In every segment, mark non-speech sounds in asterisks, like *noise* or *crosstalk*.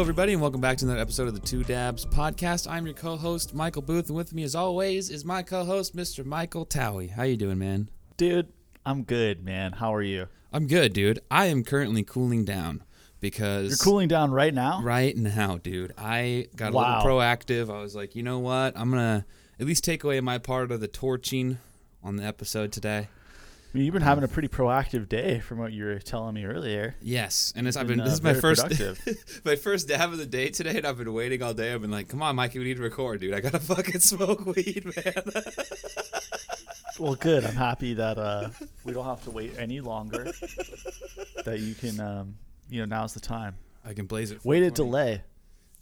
Hello, everybody, and welcome back to another episode of the Two Dabs podcast. I'm your co-host, Michael Booth, and with me, as always, is my co-host, Mr. Michael Towie. How you doing, man? Dude, I'm good, man. How are you? I'm good, dude. I am currently cooling down because You're cooling down right now? right now, dude. I got a Wow. little proactive. I was like, you know what? I'm gonna at least take away my part of the torching on the episode today. Mean, you've been having a pretty proactive day from what you were telling me earlier. Yes, and it's, I've Been, been. This uh, is *laughs* my first, my first dab of the day today, and I've been waiting all day. I've been like, "Come on, Mikey, we need to record, dude. I gotta *laughs* fucking smoke weed, man." *laughs* Well, good. I'm happy that uh, we don't have to wait any longer. that you can, um, you know, now's the time. I can blaze it. To 420. delay.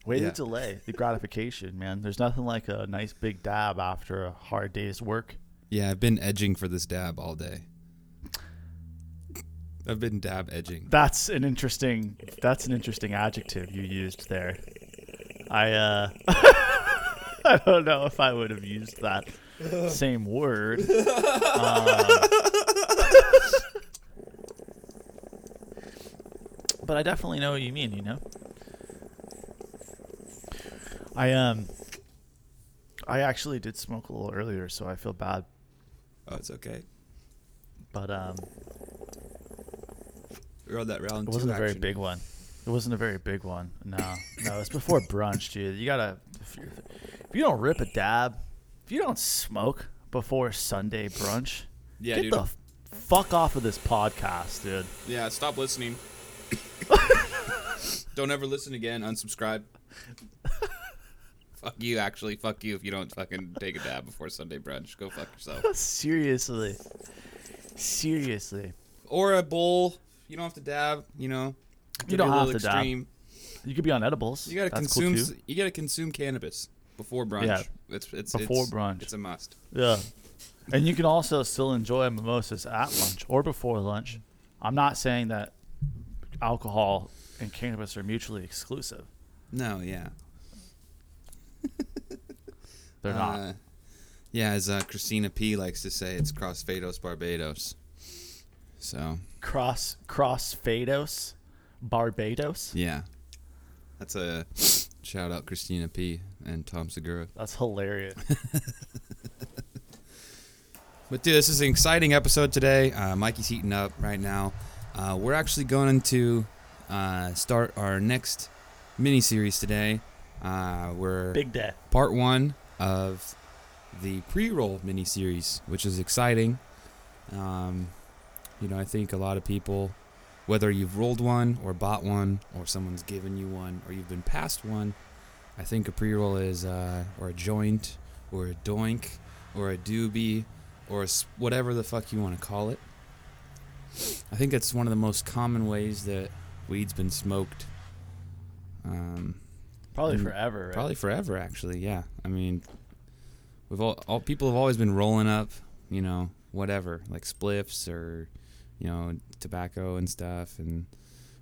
Way Yeah. to delay the gratification, man. There's nothing like a nice big dab after a hard day's work. Yeah, I've been edging for this dab all day. I've been dab edging. That's an interesting. That's an interesting adjective you used there. I uh, *laughs* I don't know if I would have used that same word. Um, *laughs* but I definitely know what you mean. You know. I um. I actually did smoke a little earlier, so I feel bad. Oh, it's okay. But um, We're that round It wasn't a very action. big one. It wasn't a very big one. No, no, it's before *laughs* brunch, dude. You gotta. If, if you don't rip a dab, if you don't smoke before Sunday brunch, Yeah, get dude. the fuck off of this podcast, dude. Yeah, stop listening. *laughs* don't ever listen again. Unsubscribe. fuck you, actually. Fuck you if you don't fucking take a dab before Sunday brunch. Go fuck yourself. *laughs* Seriously, seriously, or a bowl. You don't have to dab. You know. You don't have to dab. you could be on edibles. You gotta That's consume. too. s you gotta consume cannabis before brunch. Yeah, it's it's before it's, brunch. It's a must. Yeah. And you can also still enjoy mimosas at lunch or before lunch. I'm not saying that alcohol and cannabis are mutually exclusive. No, yeah. They're not. Uh, yeah, as uh, Christina P likes to say, it's Crossfados Barbados. So Cross Cross Fados, Barbados. yeah, that's a *sniffs* shout out Christina P and Tom Segura. That's hilarious. *laughs* But dude, this is an exciting episode today. Uh, Mikey's heating up right now. Uh, we're actually going to uh, start our next mini series today. Uh, we're Big day. part one of the pre-roll mini series, which is exciting. Um, you know, I think a lot of people, whether you've rolled one or bought one, or someone's given you one, or you've been passed one, I think a pre-roll is, uh, or a joint, or a doink, or a doobie, or a whatever the fuck you want to call it. I think it's one of the most common ways that weed's been smoked. Um, Probably forever. Right? Probably forever, actually. Yeah. I mean, we've all, all people have always been rolling up, you know, whatever, like spliffs or, you know, tobacco and stuff, and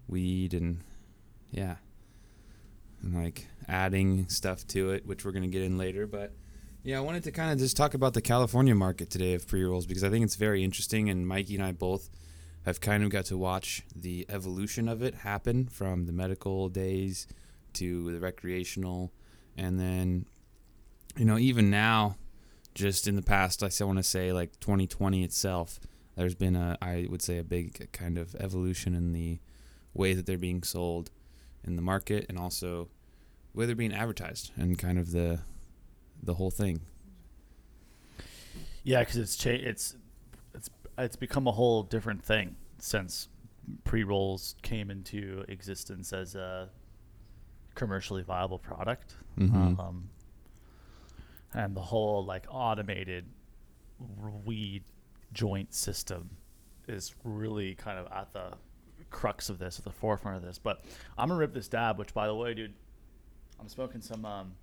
weed, and yeah, and like adding stuff to it, which we're gonna get in later. But yeah, I wanted to kind of just talk about the California market today of pre rolls because I think it's very interesting, and Mikey and I both have kind of got to watch the evolution of it happen from the medical days to the recreational and then you know even now just in the past i still want to say like 2020 itself there's been a i would say a big kind of evolution in the way that they're being sold in the market and also where they're being advertised and kind of the the whole thing Yeah, because it's cha- it's it's it's become a whole different thing since pre rolls came into existence as a commercially viable product. Mhm. Um, and the whole like automated weed joint system is really kind of at the crux of this, at the forefront of this. But I'm gonna rip this dab, which by the way, dude, I'm smoking some um,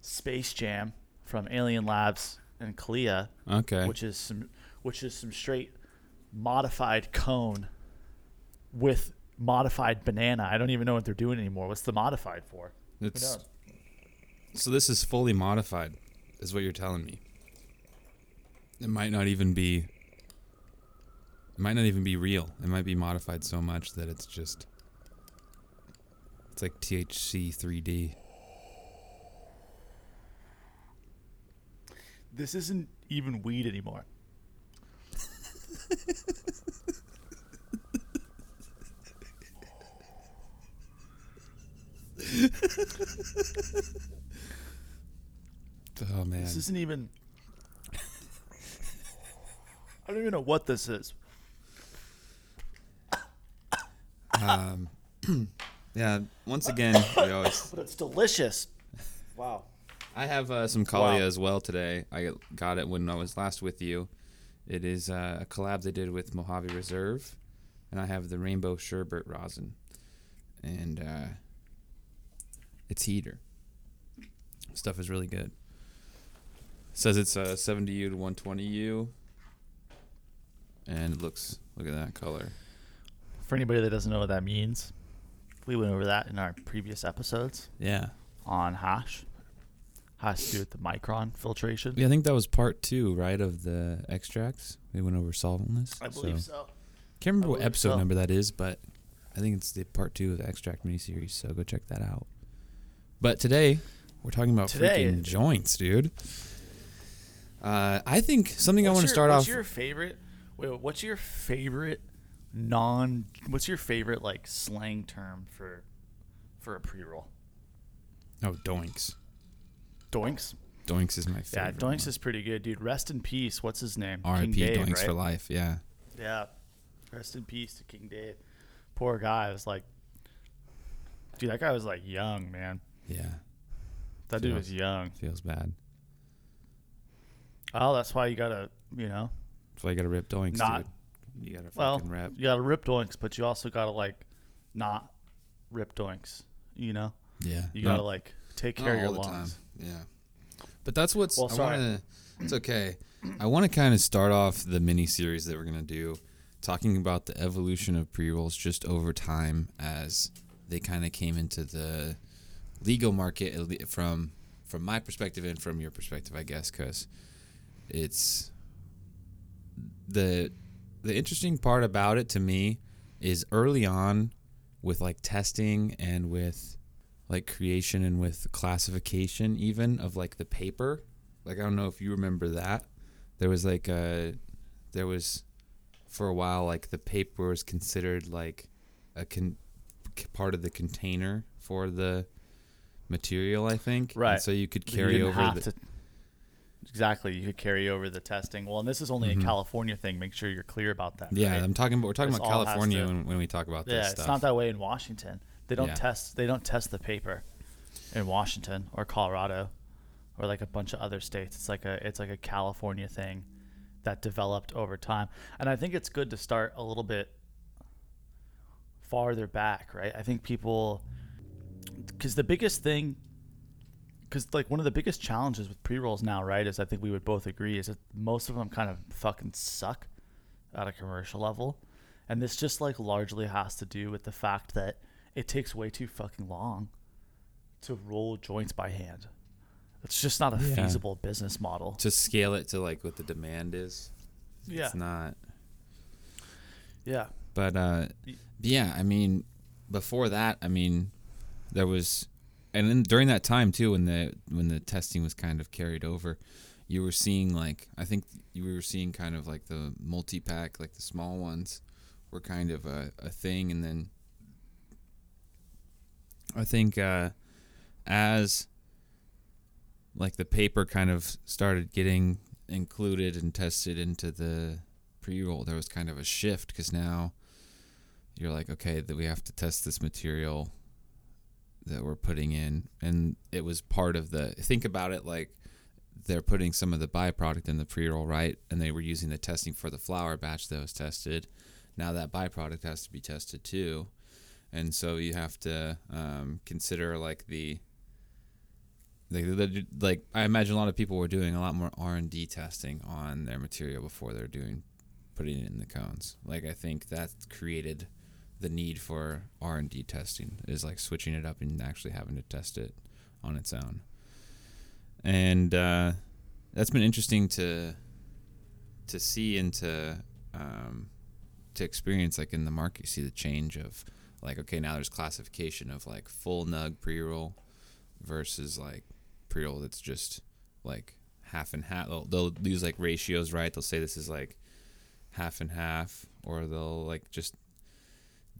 Space Jam from Alien Labs and Kalia, okay which is some which is some straight modified cone with modified banana. I don't even know what they're doing anymore. What's the modified for? It's so this is fully modified is what you're telling me it might not even be it might not even be real it might be modified so much that it's just It's like THC 3D. This isn't even weed anymore. Oh man. This isn't even. I don't even know what this is. Um, *clears throat* yeah. Once again, we always. But it's delicious. Wow. I have uh, some Kalia Wow. as well today. I got it when I was last with you. It is uh, a collab they did with Mojave Reserve, and I have the Rainbow Sherbet rosin, and uh, it's heater. Stuff is really good. says it's uh, 70U to 120U, and it looks look at that color. For anybody that doesn't know what that means, we went over that in our previous episodes Yeah, on hash. Has to do with the micron filtration. yeah. I think that was part two, right, of the extracts. We went over solventless. I believe so. Can't remember I what believe episode so. number that is, but I think it's the part two of the extract miniseries. So go check that out. But today we're talking about Today- freaking joints, dude. Uh, I think something I want to your- start what's off. your favorite? Wait, what's your favorite non? What's your favorite like slang term for for a pre roll? oh, Doinks. Doinks. Doinks is my favorite. Yeah. Doinks is pretty good, dude. Rest in peace. What's his name? R.I.P. Doinks right? for life. Yeah, Yeah. Rest in peace to King Dave. Poor guy. I was like, dude, that guy was like young, man. yeah. That dude was young. Feels bad. Oh, that's why you gotta, you know, That's why you got to rip Doinks, Not- dude. You got to well, fucking rep. you gotta rip doinks, but you also gotta like not rip doinks. You know, Yeah, you gotta like take care of your lungs. Yeah. But that's what's Well, I sorry. wanna, it's okay. I want to kind of start off the mini series that we're to do talking about the evolution of pre-rolls just over time as they kind of came into the legal market from from my perspective and from your perspective, I guess cuz it's the the interesting part about it to me is early on with like testing and with like creation and with classification even of like the paper. Like i don't know if you remember that. There was like a there was for a while like the paper was considered like a con- c- part of the container for the material i think. And Right. so you could carry didn't over the, to- exactly, you could carry over the testing. Well, and this is only Mhm. a California thing. Make sure you're clear about that. yeah right? i'm talking about we're talking This about california to- when, when we talk about this yeah. stuff It's not that way in Washington. They don't Yeah. test. They don't test the paper in Washington or Colorado or like a bunch of other states. It's like a it's like a California thing that developed over time. And I think it's good to start a little bit farther back, right? I think people cuz the biggest thing cuz like one of the biggest challenges with pre-rolls now, right, is I think we would both agree is that most of them kind of fucking suck at a commercial level. And this just like largely has to do with the fact that it takes way too fucking long to roll joints by hand. It's just not a Yeah. feasible business model. to scale it to like what the demand is Yeah. it's not Yeah. But uh, yeah, I mean, before that, I mean, there was, and then during that time too, when the when the testing was kind of carried over, you were seeing like I think you were seeing kind of like the multi pack, like the small ones, were kind of a, a thing, and then I think uh, as like the paper kind of started getting included and tested into the pre-roll there was kind of a shift because now you're like okay that we have to test this material that we're putting in and it was part of the think about it like they're putting some of the byproduct in the pre-roll right? And they were using the testing for the flower batch that was tested. Now that byproduct has to be tested too. And so you have to um, consider like the like, the, like I imagine a lot of people were doing a lot more R and D testing on their material before they're doing putting it in the cones. Like I think that created the need for R and D testing is like switching it up and actually having to test it on its own. And uh, that's been interesting to to see and to um, to experience like in the market. You see the change of like okay now there's classification of like full nug pre-roll versus like pre-roll that's just like half and half they'll, they'll use like ratios right they'll say this is like half and half or they'll like just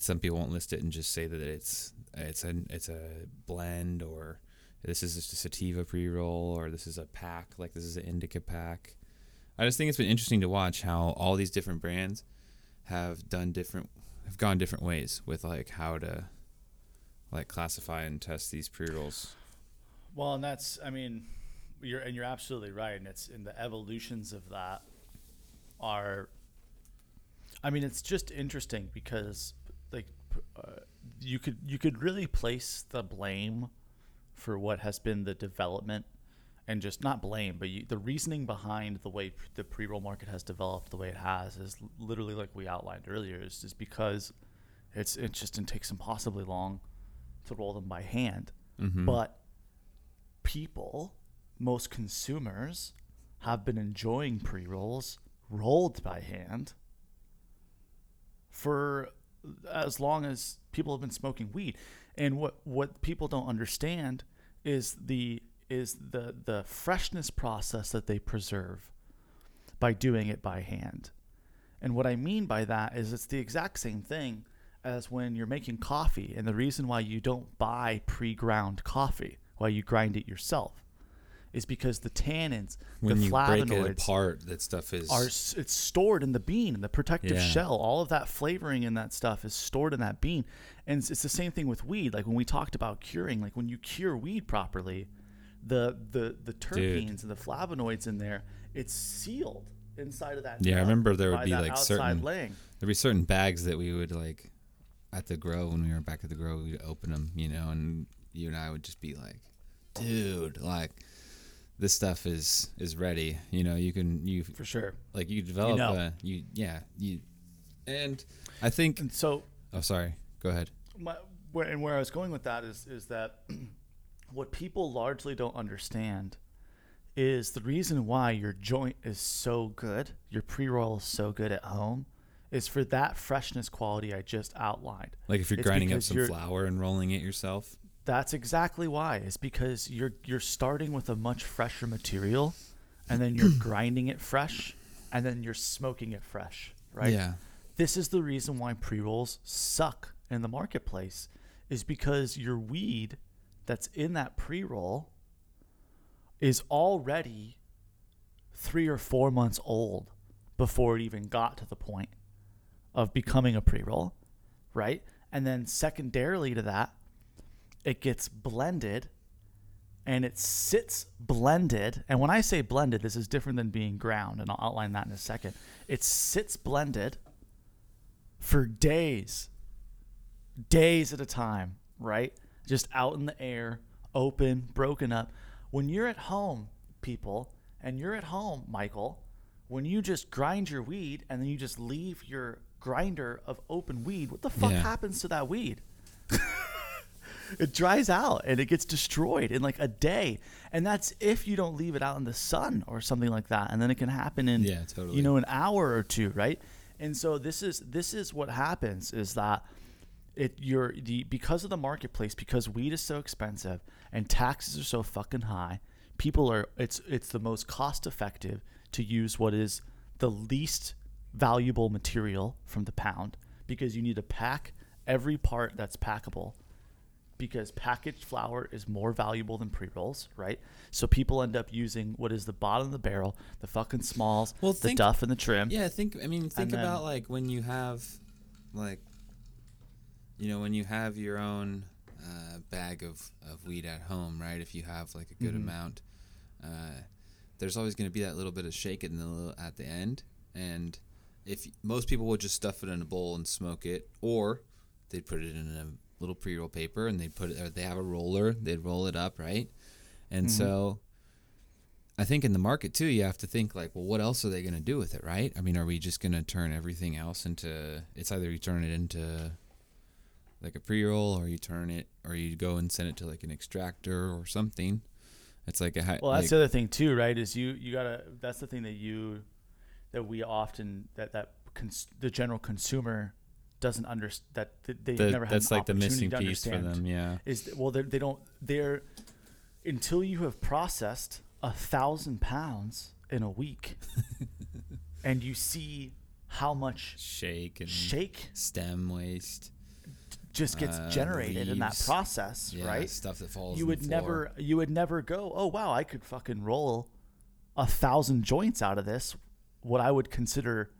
some people won't list it and just say that it's it's a it's a blend or this is just a sativa pre-roll or this is a pack like this is an indica pack i just think it's been interesting to watch how all these different brands have done different have gone different ways with like how to like classify and test these pre-rolls Well, and that's I mean, you're and you're absolutely right, and it's in the evolutions of that are. I mean, it's just interesting because like uh, you could you could really place the blame for what has been the development and just not blame, but you, the reasoning behind the way p- the pre-roll market has developed the way it has is literally like we outlined earlier is, is because it's it just it takes impossibly long to roll them by hand, Mhm. but people, most consumers, have been enjoying pre rolls rolled by hand for as long as people have been smoking weed. And what, what people don't understand is the is the the freshness process that they preserve by doing it by hand. And what I mean by that is it's the exact same thing as when you're making coffee and the reason why you don't buy pre-ground coffee, why you grind it yourself is because the tannins, when the you break it flavonoids apart that stuff is are it's stored in the bean, the protective Yeah. shell. All of that flavoring in that stuff is stored in that bean, and it's, it's the same thing with weed. Like when we talked about curing, like when you cure weed properly, the the the terpenes and the flavonoids in there, it's sealed inside of that. Yeah, I remember there would be, like, certain- laying. there'd be certain bags that we would like at the grow when we were back at the grow we'd open them you know and you and i would just be like dude like this stuff is is ready you know you can you for sure. like you develop know. a you yeah you and i think And so oh sorry go ahead my, where, and where I was going with that is is that *clears throat* what people largely don't understand is the reason why your joint is so good, your pre roll is so good at home, is for that freshness quality I just outlined. like if you're It's grinding up some flower and rolling it yourself That's exactly why. It's because you're you're starting with a much fresher material, and then you're *clears throat* grinding it fresh, and then you're smoking it fresh, right? yeah This is the reason why pre rolls suck in the marketplace, is because your weed that's in that pre roll is already three or four months old before it even got to the point of becoming a pre roll, right? And then secondarily to that, it gets blended and it sits blended. And when I say blended, this is different than being ground, and I'll outline that in a second. It sits blended for days, days at a time, right? Just out in the air, open, broken up. When you're at home, people, and you're at home, Michael, when you just grind your weed and then you just leave your grinder of open weed, what the fuck Yeah. happens to that weed? *laughs* it dries out and it gets destroyed in like a day. And that's if you don't leave it out in the sun or something like that. And then it can happen in Yeah, totally. you know an hour or two, right? And so this is this is what happens is that it you're the because of the marketplace because weed is so expensive and taxes are so fucking high, people are it's it's the most cost effective to use what is the least valuable material from the pound because you need to pack every part that's packable because packaged flower is more valuable than pre-rolls, right? So people end up using what is the bottom of the barrel, the fucking smalls, Well, the duff and the trim. Yeah, think. I mean, think then- about like when you have, like, you know, when you have your own uh, bag of, of weed at home, right? If you have like a good Mhm. amount, uh, there's always going to be that little bit of shake in the little, at the end, and if most people would just stuff it in a bowl and smoke it, or they'd put it in a little pre-roll paper and they'd put it. Or they have a roller, they'd roll it up, right? And Mhm. so I think in the market too, you have to think like, well, what else are they going to do with it, right? I mean, are we just going to turn everything else into? It's either you turn it into like a pre-roll, or you turn it, or you go and send it to like an extractor or something. It's like a hi- Well, that's like- the other thing too, right? Is you you gotta. That's the thing that you that we often that that cons- the general consumer doesn't understand that th- they've The- never had that's like the missing piece for them. Yeah. is well they're, don't they're until you have processed a thousand pounds in a week *laughs* and you see how much Shake and shake stem waste. just gets uh, generated in that process Yeah, right Stuff that falls. you would never you would never go oh wow i could fucking roll a thousand joints out of this what i would consider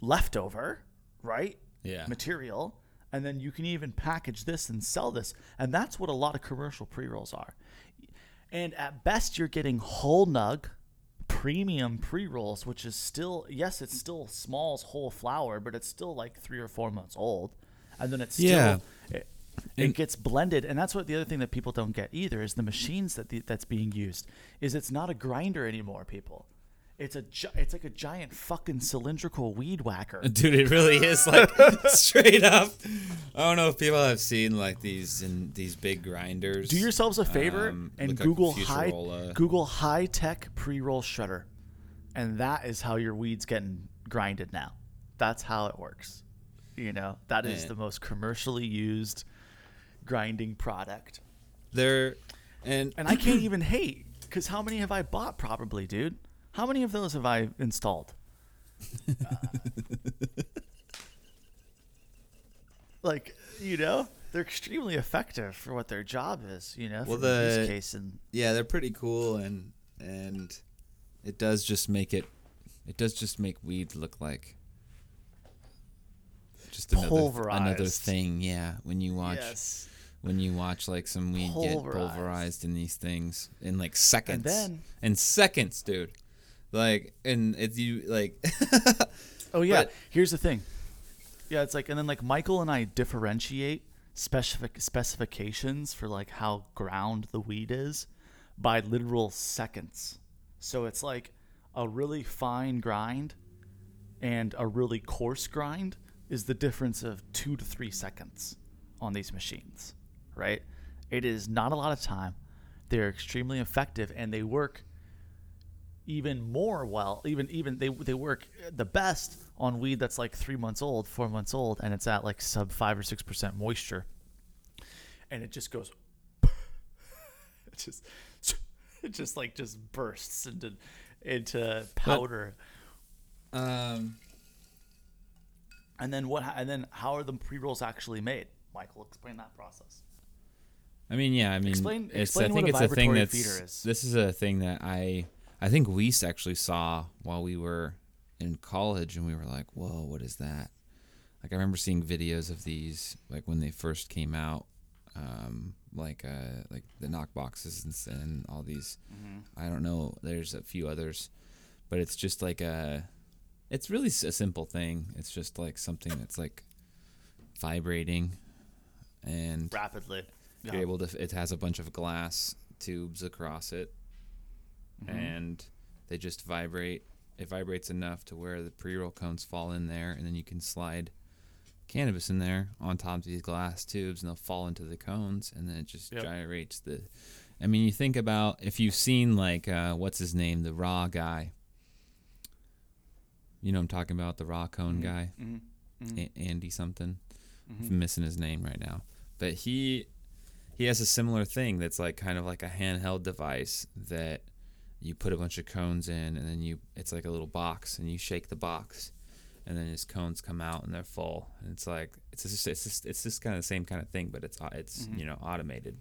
leftover right? Yeah. material. And then you can even package this and sell this. And that's what a lot of commercial pre-rolls are. And at best you're getting whole nug premium pre-rolls which is still yes it's still small's whole flower, but it's still like three or four months old. And then it's still Yeah. it, it gets blended. And that's what the other thing that people don't get either is the machines that the, that's being used is it's not a grinder anymore people it's a gi- it's like a giant fucking cylindrical weed whacker *laughs* Dude, it really is like *laughs* straight up. I don't know if people have seen like these in these big grinders. Do yourselves a favor Um, and Google high Google high tech pre roll shredder, and that is how your weed's getting grinded now. That's how it works. You know that is Yeah. the most commercially used grinding product, They're and and I can't even hate because how many have I bought? Probably, dude. How many of those have I installed? Uh, *laughs* like you know, they're extremely effective for what their job is. You know, Well, for the use case and yeah, they're pretty cool and and it does just make it it does just make weed look like just another another thing. Yeah, when you watch yes. when you watch like some weed get Pulverized. pulverized in these things in like seconds. And then- in seconds, dude. Like and it's you like *laughs* Oh yeah. But- Here's the thing. Yeah, it's like, and then like Michael and I differentiate specific specifications for like how ground the weed is by literal seconds. So it's like a really fine grind and a really coarse grind is the difference of two to three seconds on these machines, right? It is not a lot of time. They're extremely effective and they work even more well even even they they work the best on weed that's like three months old four months old and it's at like sub five or six percent moisture and it just goes *laughs* it just *laughs* it just like just bursts into into powder um and then what and then how are the pre-rolls actually made michael explain that process I mean, yeah, I mean, Explain- it's, explain I think what a it's a thing that's. feeder is. This is a thing that I, I think Weiss actually saw while we were in college, and we were like, "Whoa, what is that?" Like I remember seeing videos of these, like when they first came out, um, like uh, like the knock boxes and, and all these. I don't know. There's a few others, but it's just like a. It's really a simple thing. It's just like something that's like vibrating, and rapidly you're able to it has a bunch of glass tubes across it Mm-hmm. and they just vibrate. It vibrates enough to where the pre-roll cones fall in there and then you can slide cannabis in there on top of these glass tubes and they'll fall into the cones and then it just Yep. gyrates the i mean you think about if you've seen like uh, what's his name? The raw guy. You know i'm talking about? The raw cone guy? Mm-hmm. a- Andy something. I'm missing his name right now, but he he has a similar thing that's like kind of like a handheld device that you put a bunch of cones in, and then you it's like a little box, and you shake the box, and then his cones come out and they're full. And it's like it's just it's just it's just kind of the same kind of thing, but it's au- it's you know automated.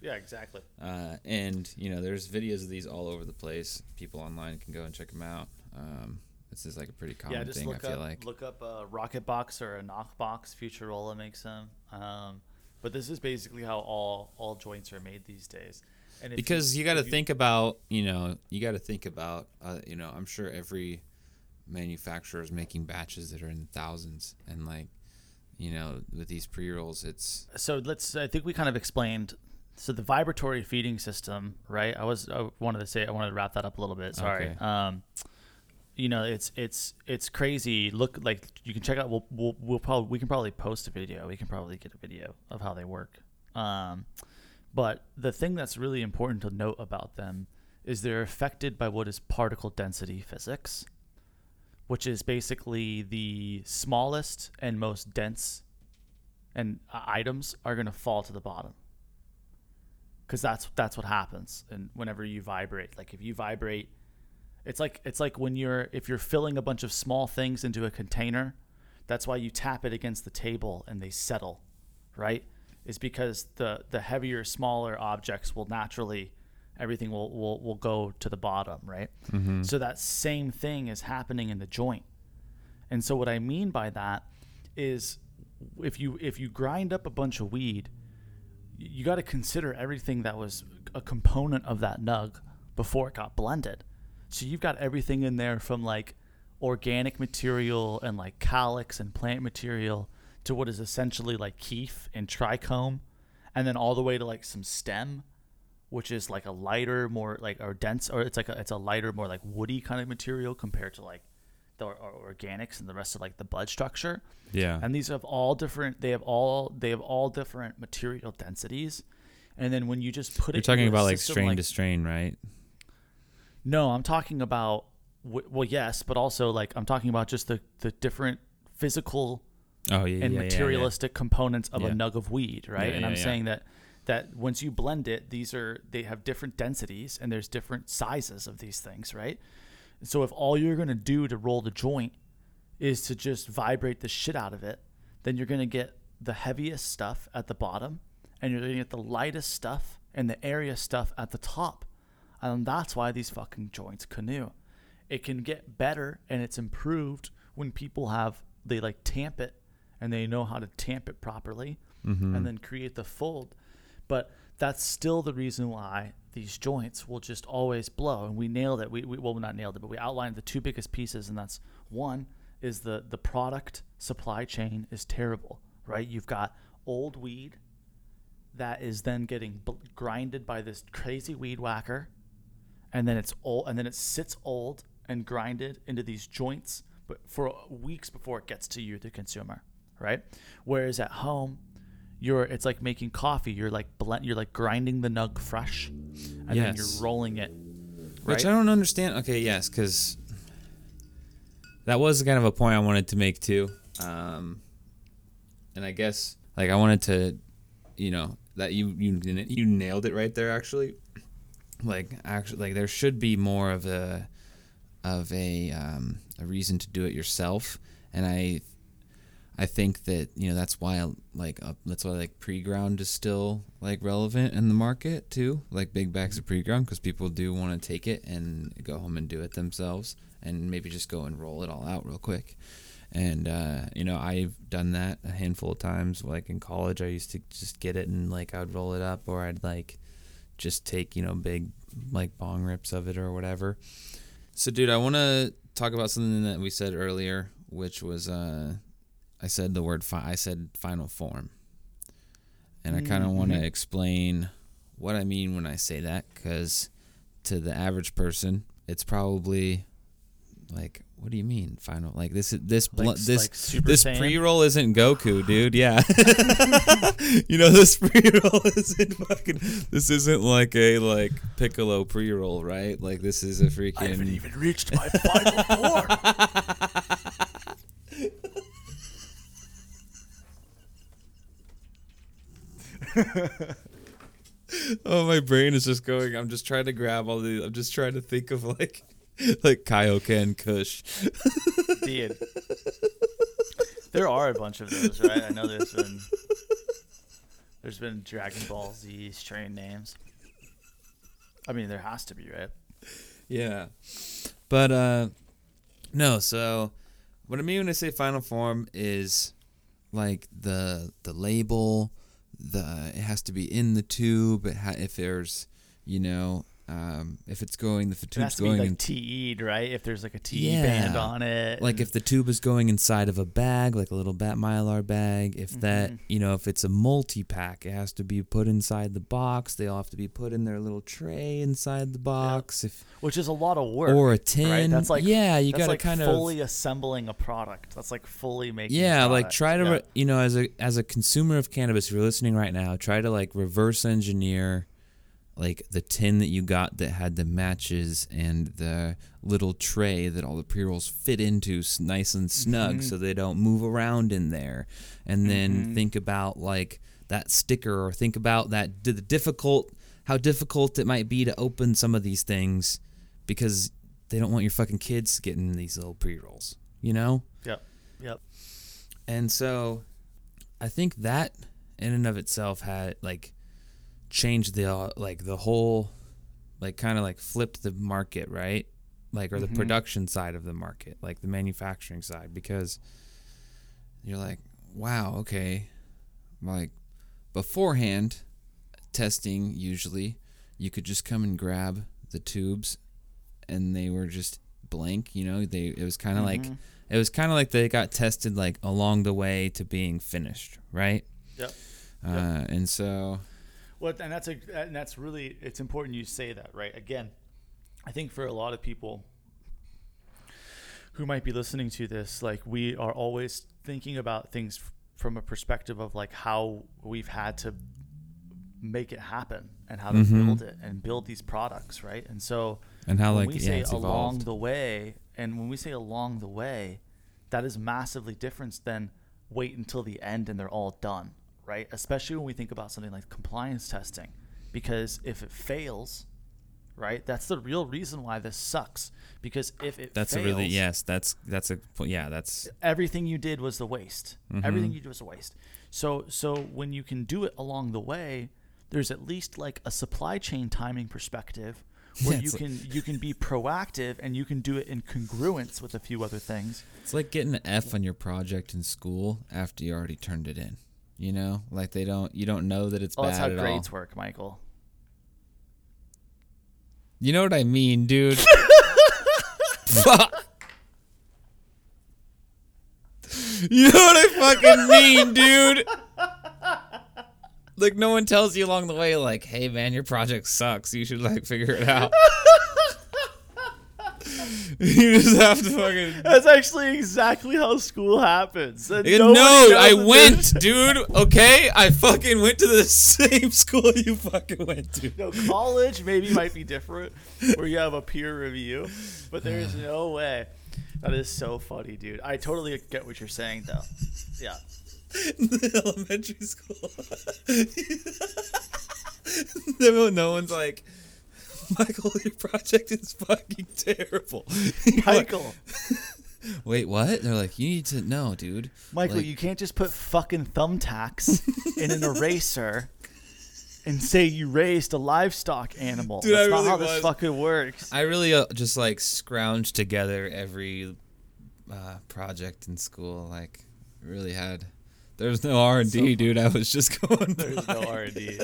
yeah exactly Uh, and you know, there's videos of these all over the place. People online can go and check them out. Um, this is like a pretty common yeah, just thing. I look feel up like. look up a rocket box or a knock box. Futurola makes them. Um, but this is basically how all all joints are made these days. And because you, got to think about you know you got to think about uh, you know i'm sure every manufacturer is making batches that are in thousands and like you know with these pre-rolls it's So let's. I think we kind of explained. So the vibratory feeding system, right? I was. I wanted to say. I wanted to wrap that up a little bit. Sorry. Okay. Um, you know, it's it's it's crazy. Look, like you can check out. We'll we'll, we'll probably we can probably post a video. We can probably get a video of how they work. Um, but the thing that's really important to note about them is they're affected by what is particle density physics. which is basically the smallest and most dense and uh, items are going to fall to the bottom because that's that's what happens and whenever you vibrate like if you vibrate it's like it's like when you're if you're filling a bunch of small things into a container that's why you tap it against the table and they settle right is because the the heavier smaller objects will naturally everything will will, will go to the bottom right Mm-hmm. so that same thing is happening in the joint and so what i mean by that is if you if you grind up a bunch of weed you got to consider everything that was a component of that nug before it got blended. So you've got everything in there from like organic material and like calyx and plant material to what is essentially like keef and trichome, and then all the way to like some stem, which is like a lighter, more like or dense, or it's like a, it's a lighter, more like woody kind of material compared to like the or- or organics and the rest of like the bud structure Yeah. and these have all different they have all they have all different material densities and then when you just put it, You're it talking into a about like system strain like- to strain, right? no i'm talking about well yes but also like i'm talking about just the the different physical Oh yeah, and yeah, yeah, yeah. materialistic components of a nug of weed right? And i'm saying that that once you blend it these are they have different densities and there's different sizes of these things right? So if all you're going to do to roll the joint is to just vibrate the shit out of it then you're going to get the heaviest stuff at the bottom and you're going to get the lightest stuff and the area stuff at the top. And that's why these fucking joints canoe. It can get better and it's improved when people have they like tamp it and they know how to tamp it properly Mm-hmm. and then create the fold. But that's still the reason why these joints will just always blow. And we nailed it. We, we well not nailed it but we outlined the two biggest pieces and that's one is the the product supply chain is terrible right? You've got old weed that is then getting bl- grinded by this crazy weed whacker and then it's old and then it sits old and grinded into these joints but for weeks before it gets to you the consumer right whereas at home you're it's like making coffee you're like blend you're like grinding the nug fresh and then you're rolling it Which? I don't understand. Okay, yes, because that was kind of a point I wanted to make too. Um, and I guess like I wanted to, you know, that you you you nailed it right there. Actually, like actually, like there should be more of a of a um, a reason to do it yourself, and I I think that you know that's why like uh, that's why like pre-ground is still like relevant in the market too, like big bags of pre-ground because people do want to take it and go home and do it themselves and maybe just go and roll it all out real quick. And uh, you know I've done that a handful of times. Like in college, I used to just get it and like I'd roll it up, or I'd like just take you know big like bong rips of it or whatever. So, dude, I want to talk about something that we said earlier, which was uh, I said the word fi- I said final form, and I kind of want to Mhm. explain what I mean when I say that, because to the average person, it's probably like, what do you mean final? Like this is this bl- Like- this like this Saiyan? pre roll isn't Goku, *laughs* dude. Yeah, *laughs* you know this pre roll *laughs* isn't fucking. This isn't like a like Piccolo pre roll, right? Like this is a freaking. I haven't even reached my final form. *laughs* Oh, my brain is just going. I'm just trying to grab all the. I'm just trying to think of like, *laughs* like Kaioken Kush. *laughs* Dude. There are a bunch of those, right? I know there's been there's been Dragon Ball Z strain names. I mean, there has to be, right? Yeah, but uh, no. So, what I mean when I say final form is like the the label. The it has to be in the tube. Ha- if there's, you know, um, if it's going, if the It tube's to be going like TE'd, right? If there's like a TE Yeah. band on it. like and- if the tube is going inside of a bag like a little bat mylar bag if that Mhm. you know if it's a multi-pack it has to be put inside the box they all have to be put in their little tray inside the box if which is a lot of work. or a tin That's like- yeah you gotta like kind fully of fully assembling a product. That's like fully making. yeah like try to Yeah. you know as a as a consumer of cannabis if you're listening right now try to like reverse engineer like the tin that you got that had the matches and the little tray that all the pre-rolls fit into nice and snug Mhm. so they don't move around in there and then Mhm. think about like that sticker or think about that Did the difficult how difficult it might be to open some of these things because they don't want your fucking kids getting these little pre-rolls you know Yep. Yep. and so I think that in and of itself had like changed the uh, like the whole like kind of like flipped the market, right? Like or the Mhm. production side of the market, like the manufacturing side because you're like, wow, okay. Like beforehand testing usually you could just come and grab the tubes and they were just blank, you know, they it was kind of like Mhm. it was kind of like they got tested like along the way to being finished, right? Yep. Uh, and so, Well, and that's a and that's really it's important you say that, right? Again, I think for a lot of people who might be listening to this, like we are always thinking about things f- from a perspective of like how we've had to make it happen and how to Mhm. build it and build these products, right? And so and how when like we say along evolved. the way, and when we say along the way, that is massively different than wait until the end and they're all done, right? Especially when we think about something like compliance testing, because if it fails, right, that's the real reason why this sucks. Because if it That's fails, a really yes. That's that's a yeah. That's everything you did was the waste. Mhm. Everything you did was a waste. So so when you can do it along the way, there's at least like a supply chain timing perspective where you can you can be proactive and you can do it in congruence with a few other things. it's like getting an F on your project in school after you already turned it in. You know, like they don't you don't know that it's Oh, bad that's how at grades all. work, Michael. You know what I mean, dude? *laughs* Fuck. You know what I fucking mean, dude? Like no one tells you along the way, like, "Hey, man, your project sucks. You should like figure it out." *laughs* *laughs* you just have to fucking. *laughs* That's actually exactly how school happens. And no, I went, *laughs* dude. Okay, I fucking went to the same school you fucking went to. No, college maybe might be different, where you have a peer review, but there is *sighs* no way. That is so funny, dude. I totally get what you're saying, though. Yeah. elementary school. no one's like, *laughs* Michael, your project is fucking terrible. *laughs* Michael, *laughs* Wait, what? They're like, you need to know, dude. Michael, Like- you can't just put fucking thumbtacks in an eraser and say you raised a livestock animal. Dude, That's I not really how was. this fucking works. I really uh, just like scrounged together every uh, project in school. Like, really had. There was no R and D, dude. I was just *laughs* going. There's no. R and D.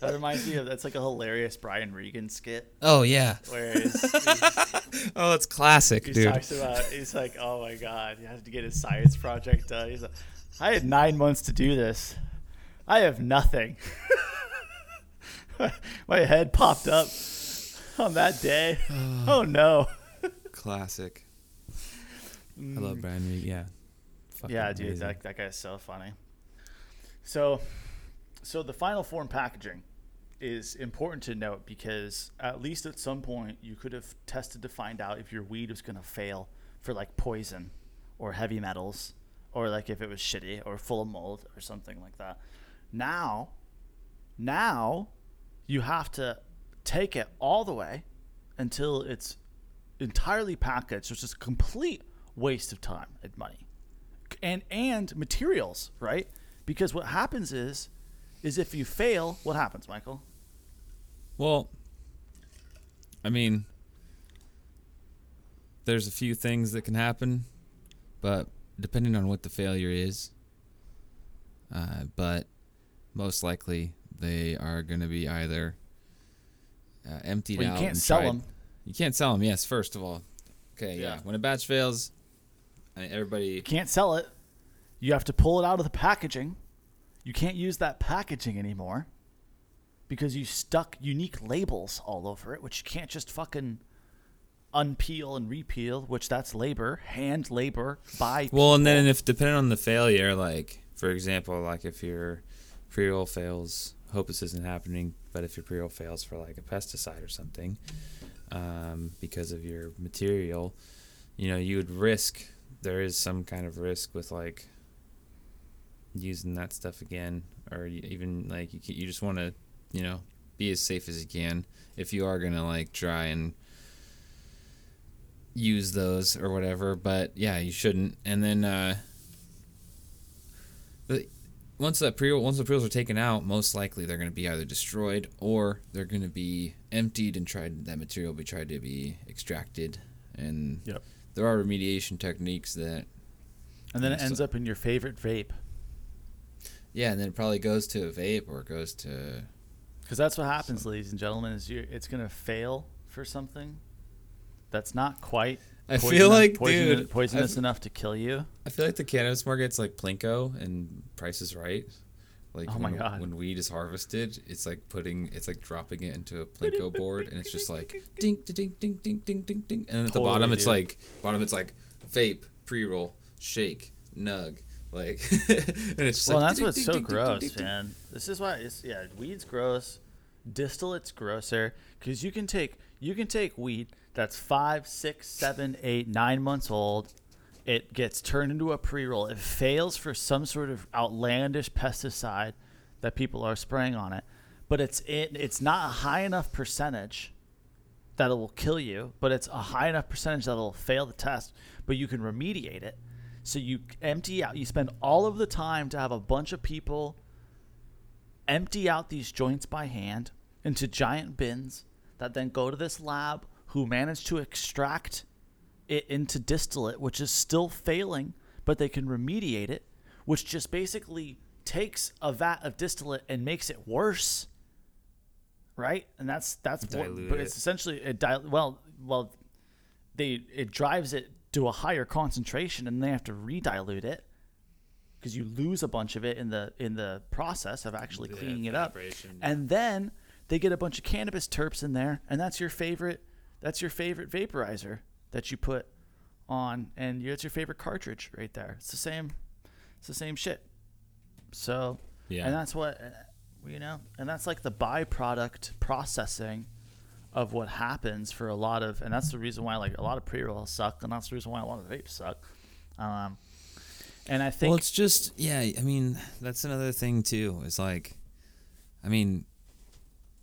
That reminds me of that's like a hilarious Brian Regan skit Oh yeah. where he's, he's, *laughs* Oh, it's classic, he dude. talks about he's like, oh my god, he has to get his science project done. He's like, I had nine months to do this. I have nothing. *laughs* my head popped up on that day. *sighs* oh no. Classic. I love Brian Reed. Yeah. Yeah, dude, amazing. that, that guy's so funny. So, so the final form packaging is important to note because at least at some point you could have tested to find out if your weed was going to fail for like poison or heavy metals or like if it was shitty or full of mold or something like that. Now, now you have to take it all the way until it's entirely packaged, which is a complete waste of time and money and and materials, right? Because what happens is is if you fail, what happens, Michael? Well, I mean, there's a few things that can happen, but depending on what the failure is, uh, but most likely they are going to be either uh, emptied Well, you out. can't and sell tried- them. You can't sell them. Yes, first of all. Okay, yeah. Yeah. When a batch fails, I mean, everybody. You can't sell it. You have to pull it out of the packaging. You can't use that packaging anymore because you stuck unique labels all over it, which you can't just fucking unpeel and repeel, which that's labor, hand labor by Well, and then if depending on the failure, like for example, like if your pre-roll fails, hope this isn't happening. But if your pre-roll fails for like a pesticide or something, um, because of your material, you know, you would risk. There is some kind of risk with like using that stuff again, or even like you, you just want to, you know, be as safe as you can if you are gonna like try and use those or whatever. But yeah, you shouldn't. And then uh, the once that pre once the pre-rolls are taken out, most likely they're going to be either destroyed or they're going to be emptied and tried that material will be tried to be extracted. And Yep. There are remediation techniques that And then it ends so- up in your favorite vape. yeah, and then it probably goes to a vape or it goes to Because that's what happens, ladies and gentlemen, is you it's gonna fail for something that's not quite. I feel poisonous- like, poisonous, dude, poisonous I've- enough to kill you. I feel like the cannabis market's like Plinko and Price is Right. Like Oh my when, God. when weed is harvested, it's like putting it's like dropping it into a Plinko *laughs* board and it's just like *laughs* ding ding ding ding ding ding ding and then at the bottom Totally, it's like bottom it's like vape, pre roll, shake, nug. Like *laughs* and it's just Well, like that's ding, what's ding, so ding, ding, ding, gross, ding, ding. man. This is why it's yeah, weed's gross. Distillate's grosser because you can take you can take weed that's five, six, seven, eight, nine months old. It gets turned into a pre-roll. It fails for some sort of outlandish pesticide that people are spraying on it, but it's it, it's not a high enough percentage that it will kill you, but it's a high enough percentage that it'll fail the test, but you can remediate it. So you empty out, you spend all of the time to have a bunch of people empty out these joints by hand into giant bins that then go to this lab who manage to extract it into distillate, which is still failing, but they can remediate it, which just basically takes a vat of distillate and makes it worse. Right? And that's that's what, Dilute but it. it's essentially it dil- well well they it drives it to a higher concentration and they have to redilute it because you lose a bunch of it in the in the process of actually Yeah, cleaning it up and then they get a bunch of cannabis terps in there and that's your favorite that's your favorite vaporizer that you put on and it's your favorite cartridge right there it's the same it's the same shit so Yeah. and that's what uh, you know and that's like the byproduct processing of what happens for a lot of and that's the reason why like a lot of pre-rolls suck and that's the reason why a lot of vapes suck um and i think well, it's just yeah. I mean, that's another thing too. Is like, I mean,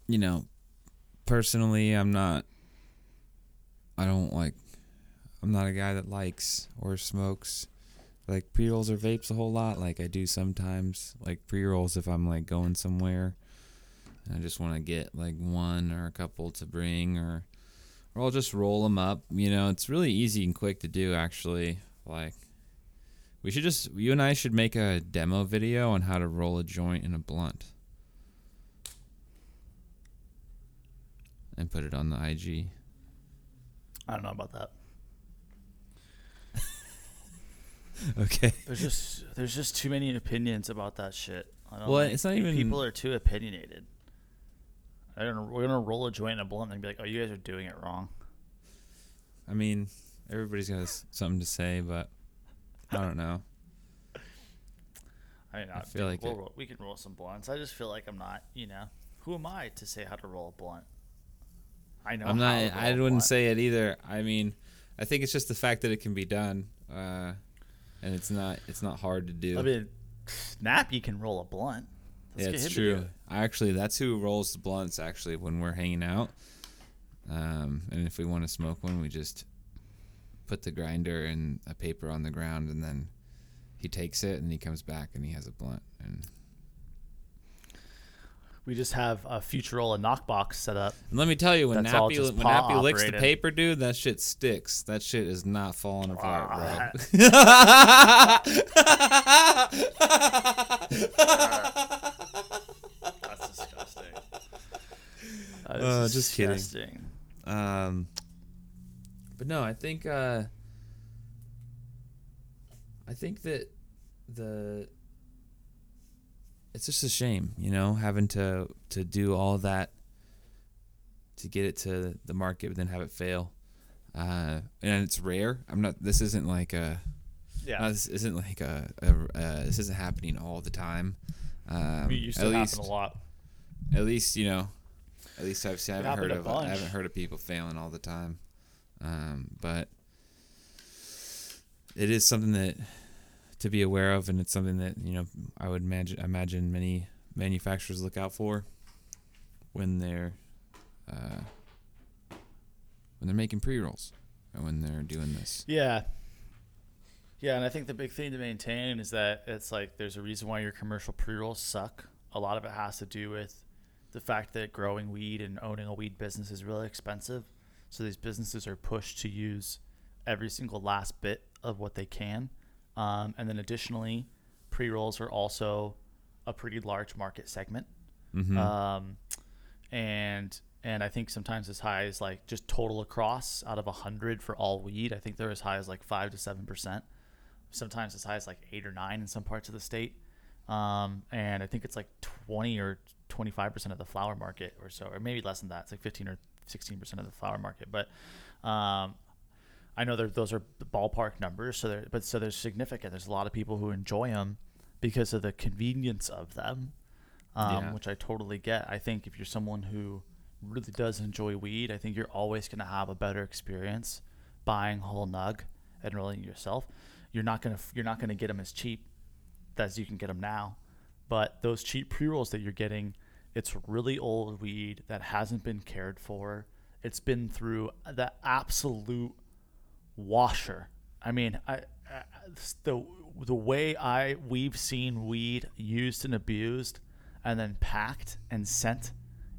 you know, personally, I'm not. I don't like. I'm not a guy that likes or smokes like pre rolls or vapes a whole lot. Like I do sometimes. Like pre rolls if I'm like going somewhere. I just want to get like one or a couple to bring, or or I'll just roll them up. You know, it's really easy and quick to do actually. Like we should just you and I should make a demo video on how to roll a joint in a blunt. And put it on the IG. i don't know about that *laughs* Okay. there's just there's just too many opinions about that shit I don't Well, like- it's not even- people are too opinionated I don't we're gonna roll a joint in a blunt and be like oh you guys are doing it wrong I mean, everybody's got something to say, but I don't know. *laughs* I mean, I I feel like we'll it- roll, we can roll some blunts. I just feel like I'm not, you know, who am I to say how to roll a blunt? I know. I'm not. I wouldn't blunt. say it either. I mean, I think it's just the fact that it can be done, uh, and it's not. It's not hard to do. I mean, snap, you can roll a blunt. Let's yeah, it's him to do true. I actually, that's who rolls the blunts. Actually, when we're hanging out, um, and if we want to smoke one, we just put the grinder and a paper on the ground, and then he takes it and he comes back and he has a blunt. And, We just have a future roll a knockbox set up. and let me tell you, when Nappy when paw Nappy licks the paper, dude, that shit sticks. That shit is not falling apart, bro. *laughs* That's disgusting. That Uh, is just kidding. Um, but no, I think uh, I think that the it's just a shame, you know, having to to do all that to get it to the market, but then have it fail. Uh, and it's rare. I'm not. This isn't like a. Yeah. uh, this isn't like a. a uh, this isn't happening all the time. Um, it used to least, happen a lot. at least you know At least I've seen. I haven't heard of. I haven't heard of people failing all the time. Um, but it is something that to be aware of, and it's something that you know I would imagine imagine many manufacturers look out for when they're uh, when they're making pre rolls and when they're doing this. Yeah. Yeah, and I think the big thing to maintain is that it's like there's a reason why your commercial pre rolls suck. A lot of it has to do with the fact that growing weed and owning a weed business is really expensive. So these businesses are pushed to use every single last bit of what they can. Um, and then additionally, pre rolls are also a pretty large market segment. Mm-hmm. Um, and and I think sometimes as high as like just total across out of hundred for all weed, I think they're as high as like five to seven percent. Sometimes as high as like eight or nine in some parts of the state. Um, and I think it's like twenty or twenty five percent of the flower market or so, or maybe less than that. It's like fifteen or sixteen percent of the flower market. But um, I know those are ballpark numbers. So they're but so they're significant. There's a lot of people who enjoy them because of the convenience of them um, Yeah. which I totally get. I think if you're someone who really does enjoy weed, I think you're always going to have a better experience buying whole nug and rolling it yourself. You're not gonna you're not gonna get them as cheap as you can get them now, but those cheap pre rolls that you're getting, it's really old weed that hasn't been cared for. It's been through the absolute washer. I mean, I, I the the way I we've seen weed used and abused, and then packed and sent,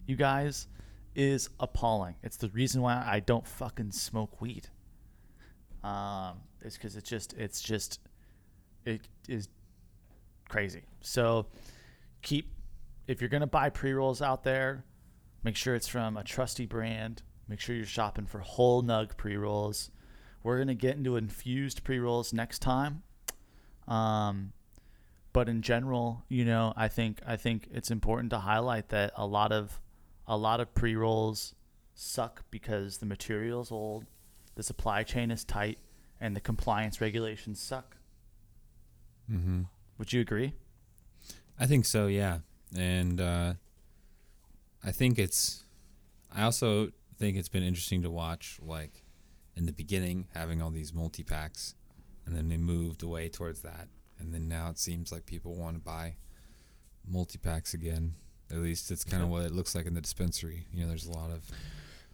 you guys, is appalling. It's the reason why I don't fucking smoke weed. Um, it's because it's just it's just it is crazy. So keep if you're gonna buy pre rolls out there, make sure it's from a trusty brand. Make sure you're shopping for whole nug pre rolls. We're gonna get into infused pre rolls next time. Um, but in general, you know, I think I think it's important to highlight that a lot of a lot of pre rolls suck because the material's old, the supply chain is tight, and the compliance regulations suck. Mm-hmm. Would you agree? I think so, yeah. And uh, I think it's. I also think it's been interesting to watch, like in the beginning, having all these multi packs, and then they moved away towards that, and then now it seems like people want to buy multi packs again. At least it's kind of what it looks like in the dispensary. You know, there's a lot of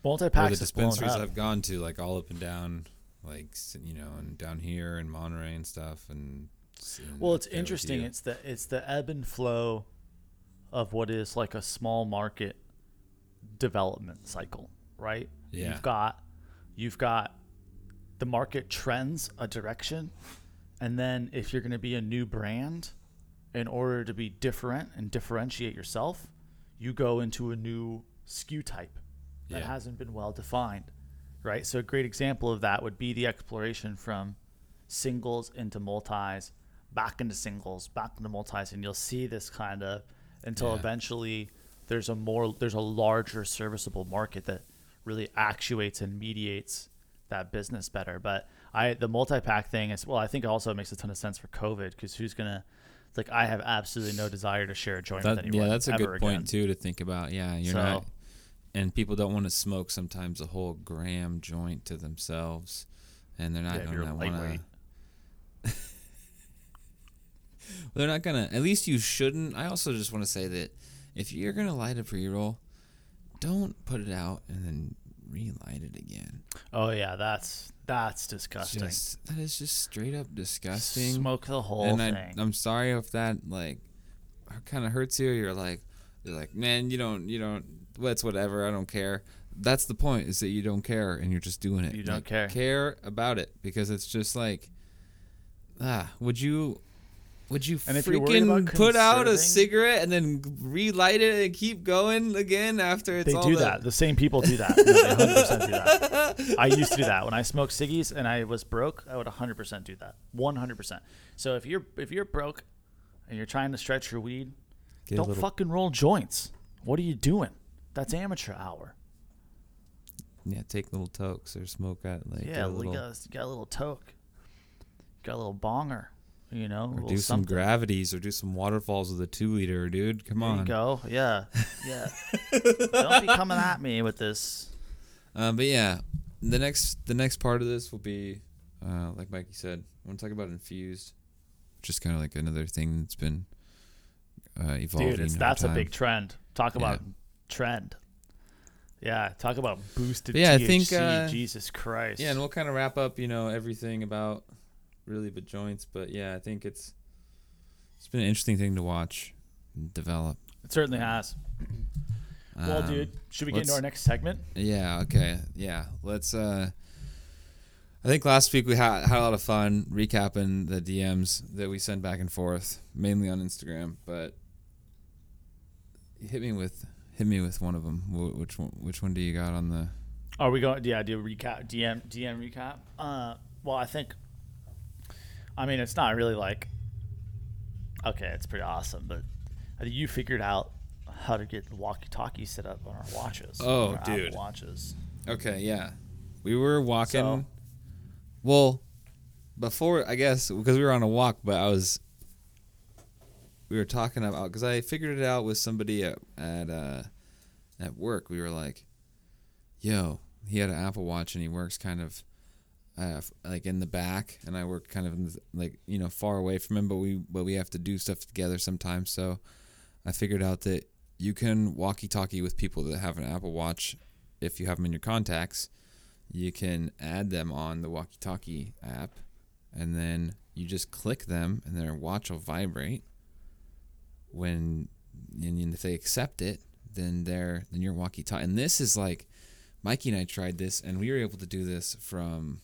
multi packs. the dispensaries. I've gone to, like all up and down, like you know, and down here in Monterey and stuff, and. and Well, it's interesting. It's the it's the ebb and flow of what is like a small market development cycle, right? Yeah. You've got you've got the market trends a direction, and then if you're going to be a new brand, in order to be different and differentiate yourself, you go into a new SKU type that Yeah. hasn't been well defined, right? So a great example of that would be the exploration from singles into multis, back into singles, back into multis, and you'll see this kind of until Yeah. eventually there's a more there's a larger serviceable market that really actuates and mediates that business better. But I the multi pack thing is well, I think also makes a ton of sense for COVID because who's gonna like I have absolutely no desire to share a joint with anyone. yeah, that's a good point again. too to think about. Yeah, you're So- not, and people don't want to smoke sometimes a whole gram joint to themselves, and they're not Yeah, gonna want to. *laughs* They're not gonna. At least you shouldn't. I also just want to say that if you're gonna light a pre-roll, don't put it out and then relight it again. Oh yeah, that's that's disgusting. Just that is just straight up disgusting. Smoke the whole and thing. I, I'm sorry if that like kind of hurts you. You're like, you're like, man, you don't, you don't. Well, it's whatever. I don't care. That's the point. Is that you don't care and you're just doing it. You don't Like, care. Care about it because it's just like, ah, would you? Would you And if you're freaking put out a cigarette and then relight it and keep going again after it's all? they do the- that. The same people do that. No, they 100% do that. I used to do that when I smoked ciggies and I was broke. I would 100% do that. 100%. So if you're if you're broke and you're trying to stretch your weed, Get don't little- fucking roll joints. What are you doing? That's amateur hour. Yeah, take little tokes or smoke at like yeah, a little. got, you got a little toke. Got a little bonger. You know, Or do some something. gravities or do some waterfalls with a two liter, dude. Come There you on. go. Yeah, yeah. *laughs* Don't be coming at me with this. Um, but yeah, the next the next part of this will be, uh, like Mikey said, I want to talk about infused, which is kind of like another thing that's been uh, evolving. Dude, that's a big trend. Talk about Yeah. trend. Yeah, talk about boosted But yeah, I think, uh, Jesus Christ. Yeah, and we'll kind of wrap up, you know, everything about really the joints. But yeah, I think it's it's been an interesting thing to watch develop. it certainly has. Well, Um, dude, should we get into our next segment? Yeah. Okay. Yeah. Let's. uh I think last week we had had a lot of fun recapping the DMs that we send back and forth, mainly on Instagram. But hit me with hit me with one of them. Wh- Which one? Which one do you got on the? Are we going? Yeah, do a recap. DM DM recap. Uh, well, I think. I mean, it's not really like. Okay, it's pretty awesome, but I think you figured out how to get the walkie-talkie set up on our watches. Oh, on our dude. watches. Okay. Yeah. We were walking. So- Well, before I guess because we were on a walk, but I was. We were talking about because I figured it out with somebody at at uh, at work. We were like, "Yo, he had an Apple Watch and he works kind of uh, like in the back, and I work kind of the, like you know far away from him, but we but we have to do stuff together sometimes. So I figured out that you can walkie-talkie with people that have an Apple Watch if you have them in your contacts you can add them on the walkie talkie app and then you just click them and their watch will vibrate when and if they accept it then they're then your walkie talkie and this is like mikey and i tried this and we were able to do this from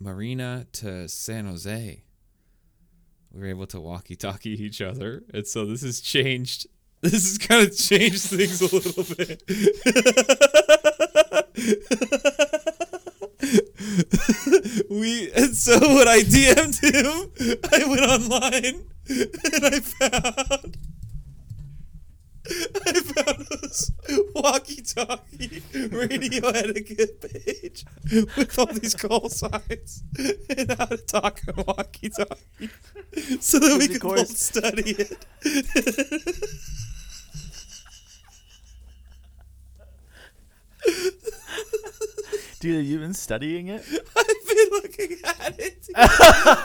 marina to san jose. We were able to walkie talkie *laughs* each other and so this has changed *laughs* this has kind of changed things a little bit. *laughs* We and so when I DM'd him, I went online and I found I found this walkie-talkie radio etiquette page with all these call signs and how to talk on walkie-talkie, so that we could both study it. *laughs* Dude, have you been studying it? I've been looking at it. *laughs* I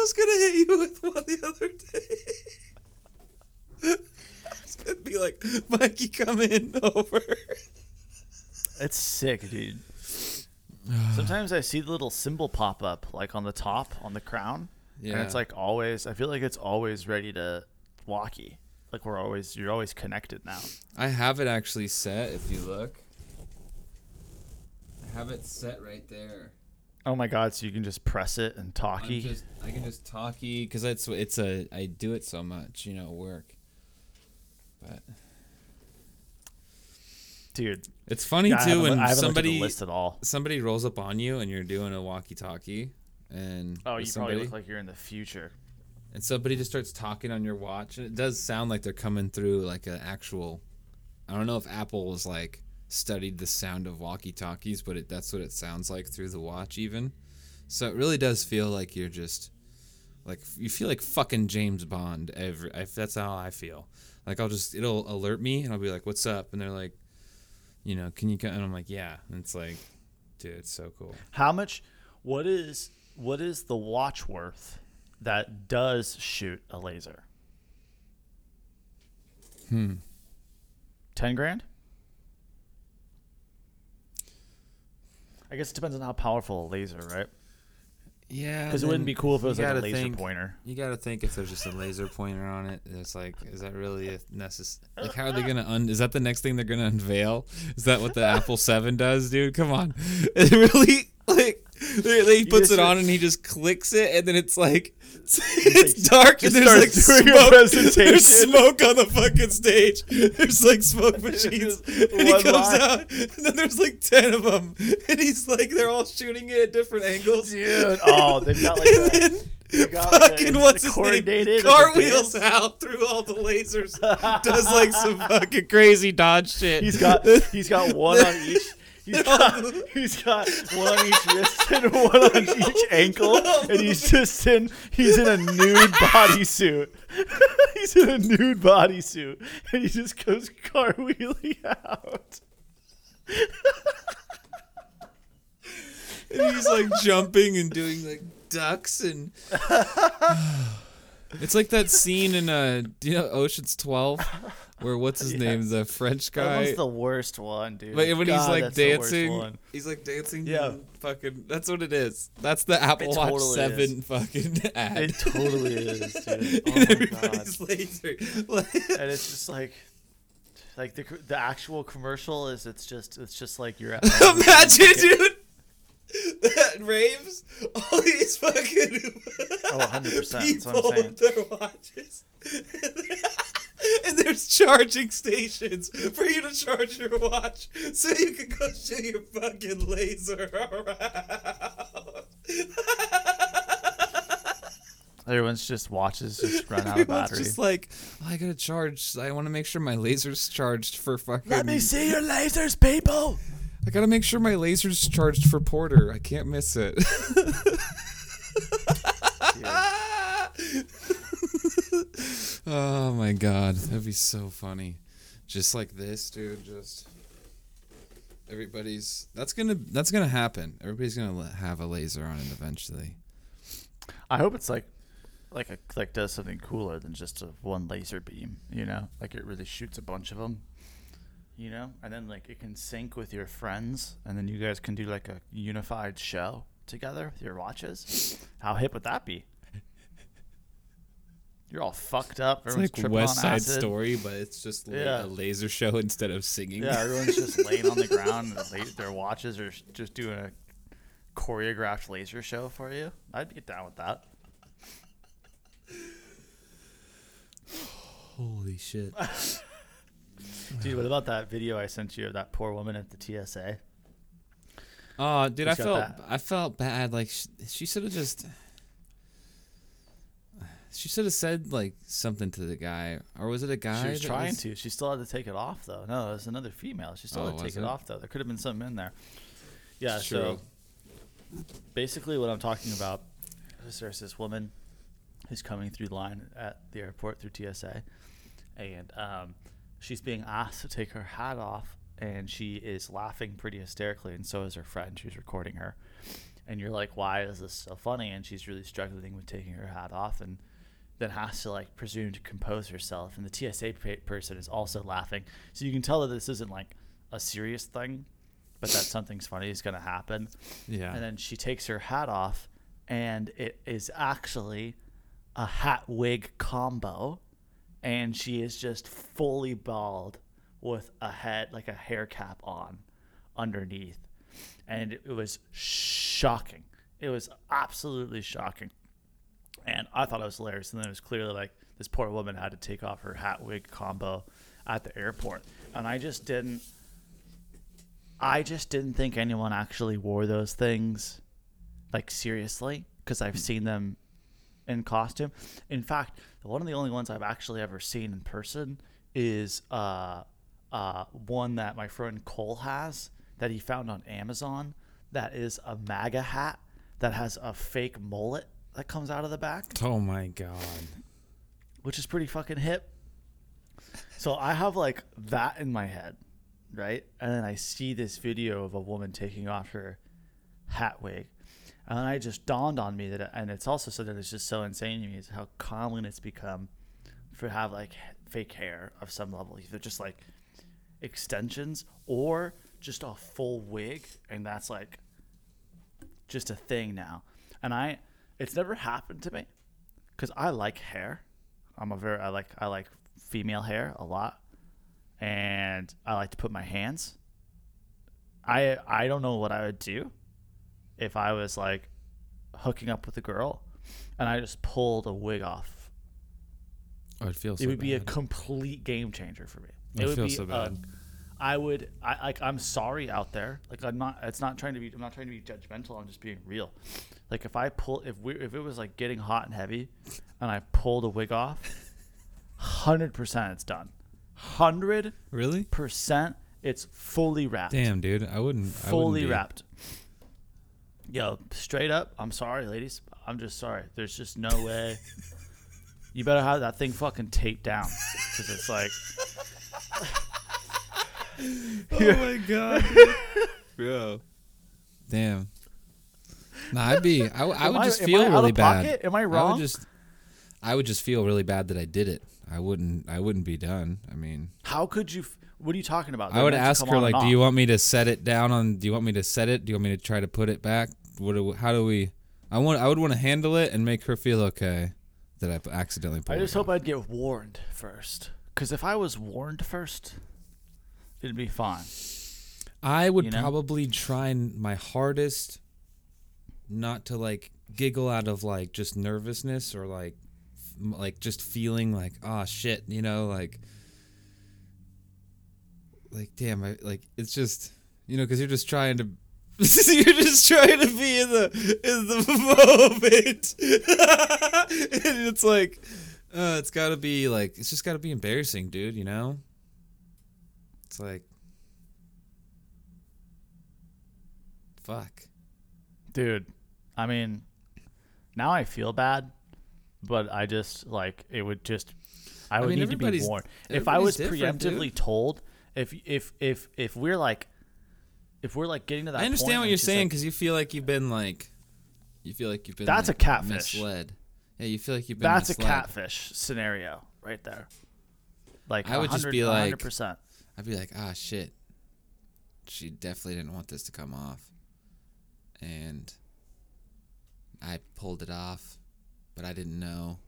was gonna hit you with one the other day. Be like, Mikey, come in over. It's sick, dude. *sighs* Sometimes I see the little symbol pop up, like on the top, on the crown, and it's like always. I feel like it's always ready to walkie. Like we're always, you're always connected now. I have it actually set. If you look, I have it set right there. Oh my god! So you can just press it and talkie. just, I can just talkie because it's it's a I do it so much, you know, work. But Dude, it's funny yeah, too haven't, when I haven't at somebody list at all. somebody rolls up on you and you're doing a walkie-talkie, and Oh, with you somebody, probably look like you're in the future. and somebody just starts talking on your watch, and it does sound like they're coming through like an actual. I don't know if Apple was like studied the sound of walkie-talkies, but it, that's what it sounds like through the watch, even. So it really does feel like you're just like you feel like fucking James Bond. Every I, that's how I feel. Like I'll just it'll alert me, and I'll be like, "What's up?" And they're like, "You know, can you?" Come? And I'm like, "Yeah." And it's like, dude, it's so cool. How much? What is what is the watch worth that does shoot a laser? Hmm. Ten grand. I guess it depends on how powerful a laser, right? Yeah, Because it wouldn't be cool if it was like a laser think- pointer. You got to think if there's just a laser pointer on it, it's like, is that really a necessary? Like, how are they gonna un? Is that the next thing they're gonna unveil? Is that what the Apple Seven does, dude? Come on, *laughs* it really like they puts it on and he just clicks it, and then it's like *laughs* it's like, dark and there's like starts doing a smoke. There's smoke on the fucking stage. There's like smoke *laughs* machines, and he comes line. out, and then there's like ten of them, and he's like, they're all shooting it at different angles. Dude, oh, they've got like *laughs* and then got like fucking it's what's his name? Cartwheels out through all the lasers. Does like some fucking crazy dodge shit. He's got he's got one on each. He's got, he's got one on each wrist and one on each ankle, and he's just in he's in a nude bodysuit. *laughs* he's in a nude bodysuit, and he just goes cartwheeling out. and he's like jumping and doing like ducks and *sighs* it's like that scene in uh you know Ocean's 12 where what's his *laughs* name the French guy. That was the worst one, dude. Like when he's like that's the worst dancing, he's like dancing. Yeah. fucking. That's what it is. That's the Apple It Watch totally Seven fucking *laughs* ad. It totally is, dude. *laughs* Oh my god. laser. And it's just like like the the actual commercial is it's just it's just like you're at imagine, dude. That raves, all these fucking Oh, 100%, that's what I'm people saying. with their watches. *laughs* And there's charging stations for you to charge your watch so you can go shoot your fucking laser around. everyone's just watches just run out of Everyone's battery. just like, "Oh, I gotta charge. I want to make sure my laser's charged for fucking. Let me see your lasers, people. I gotta make sure my laser's charged for Porter. I can't miss it. *laughs* oh my god, that'd be so funny. Just like this, dude. Just everybody's. That's gonna. That's gonna happen. Everybody's gonna have a laser on it eventually. I hope it's like like a like does something cooler than just a one laser beam, you know? Like it really shoots a bunch of them. You know? And then like it can sync with your friends and then you guys can do like a unified show together with your watches. How hip would that be? You're all fucked up. It's Everyone's like West Side acid. Story, but it's just la- Yeah. a laser show *laughs* instead of singing. Yeah, everyone's just *laughs* laying on the ground. And their watches are just doing a choreographed laser show for you. I'd get down with that. *sighs* Holy shit. *laughs* Dude, what about that video I sent you of that poor woman at the TSA? Oh, dude, I felt that? I felt bad. Like she, she should have just. She should have said like something to the guy, or was it a guy? She was trying was- to. She still had to take it off though. No, it was another female. She still Oh, had to take it? it? off though. There could have been something in there. Yeah. It's so true. basically, what I'm talking about is there's this woman who's coming through the line at the airport through TSA, and um, she's being asked to take her hat off, and she is laughing pretty hysterically, and so is her friend who's recording her. And you're like, why is this so funny? And she's really struggling with taking her hat off, and then has to like presume to compose herself. And the TSA pa- person is also laughing, so you can tell that this isn't like a serious thing, but that *laughs* something's funny is going to happen. Yeah. And then she takes her hat off, and it is actually a hat wig combo. And she is just fully bald with a head, like a hair cap on underneath. And it was shocking. It was absolutely shocking. And I thought it was hilarious. And then it was clearly like this poor woman had to take off her hat wig combo at the airport. And I just didn't. I just didn't think anyone actually wore those things like seriously because I've seen them in costume. In fact, one of the only ones I've actually ever seen in person is uh, uh, one that my friend Cole has that he found on Amazon. That is a MAGA hat that has a fake mullet that comes out of the back oh my god. which is pretty fucking hip. So I have like that in my head, right? And then I see this video of a woman taking off her hat wig. And I just dawned on me that, and it's also something that's just so insane to me is how common it's become for have like fake hair of some level, either just like extensions or just a full wig, and that's like just a thing now. And I, it's never happened to me because I like hair. I'm a very I like I like female hair a lot, and I like to put my hands. I I don't know what I would do if I was like hooking up with a girl, and I just pulled a wig off. Oh, it feels. it so would be a complete game changer for me. I It would feel be so a- bad. I would I like I'm sorry out there. Like I'm not it's not trying to be I'm not trying to be judgmental, I'm just being real. Like if I pull if we if it was like getting hot and heavy and I pulled a wig off, hundred percent it's done. Hundred really. percent It's fully wrapped. Damn, dude. I wouldn't. I fully wouldn't be- wrapped. Yo, straight up, I'm sorry, ladies. I'm just sorry. There's just no way. *laughs* you better have that thing fucking taped down because it's like *laughs* Oh my god, *laughs* bro. Damn. Nah, I'd be. I, Am would I- just feel really bad. pocket? Am I I wrong? would just. I would just feel really bad that I did it. I wouldn't. I wouldn't be done. I mean, how could you? F- what are you talking about? I They're would ask her like, "Do you want me to set it down on? Do you want me to set it? Do you want me to try to put it back? What? Do, how do we? I want. I would want to handle it and make her feel okay that I accidentally I just it hope off. I'd get warned first. Because if I was warned first, it'd be fine. I would you know? probably try my hardest not to like giggle out of like just nervousness or like f- like just feeling like oh shit, you know, like like damn, I like it's just you know cuz you're just trying to *laughs* you're just trying to be in the in the *laughs* moment. *laughs* and it's like uh it's got to be like it's just got to be embarrassing, dude, you know? It's like fuck. Dude, I mean, now I feel bad, but I just like it would just. I would mean, need to be warned. If I was different, dude. preemptively told, if if if if we're like, if we're like getting to that, I understand what you're saying like- because you feel like you've been like, you feel like you've been. That's like, a catfish. Misled. Yeah, you feel like you've been. that's a catfish scenario right there. Like I would just be like- 100%. I'd be like, ah, shit. She definitely didn't want this to come off, and I pulled it off, but I didn't know.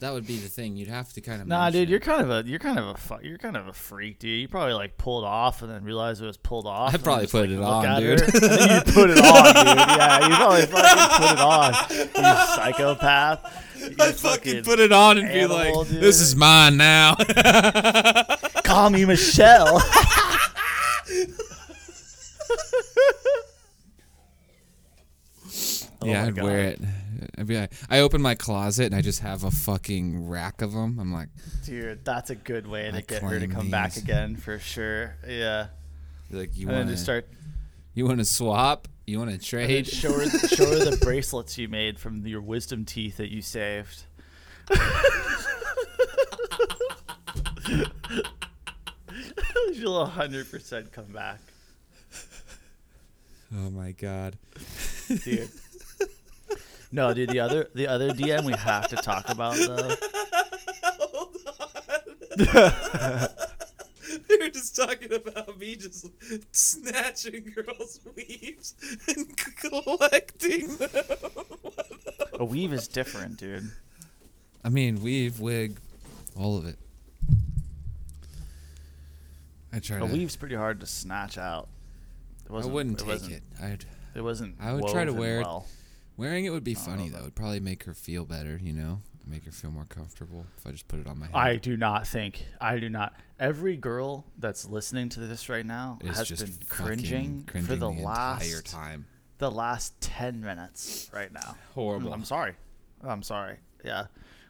That would be the thing. You'd have to kind of. Nah, dude, you're kind of a you're kind of a fu- you're kind of a freak, dude. You probably like pulled off and then realized it was pulled off. I'd and probably just, put like, it on, dude. her, and then you put it on, dude. Yeah, you probably fucking put it on. You psychopath. You *laughs* I'd fucking put it on and be like, dude. "This is mine now." *laughs* *laughs* Call me Michelle. *laughs* Oh yeah, I'd God. wear it. I'd be like, I open my closet and I just have a fucking rack of them. I'm like, Dude, that's a good way to I get her to come back again for sure. Yeah, like you want to start you want to swap? You want to trade? show her show her the *laughs* bracelets you made from your wisdom teeth that you saved. *laughs* *laughs* She'll hundred percent come back, *laughs* oh my god. dude. *laughs* No, dude. The other the other DM we have to talk about though. Hold on. They were just talking about me just snatching girls' weaves and collecting them. A weave is different, dude. I mean, weave, wig, all of it. I try A to. weave's pretty hard to snatch out. It I wasn't, wouldn't it take wasn't, it. I'd It wasn't. I would try to woven wear it. well. wearing it would be funny know though. It'd probably make her feel better. You know, make her feel more comfortable if I just put it on my head. I do not think. I do not. Every girl that's listening to this right now It's has just been fucking cringing, cringing for the, entire last time. the last ten minutes right now. Mm, Horrible. I'm sorry. I'm sorry. Yeah.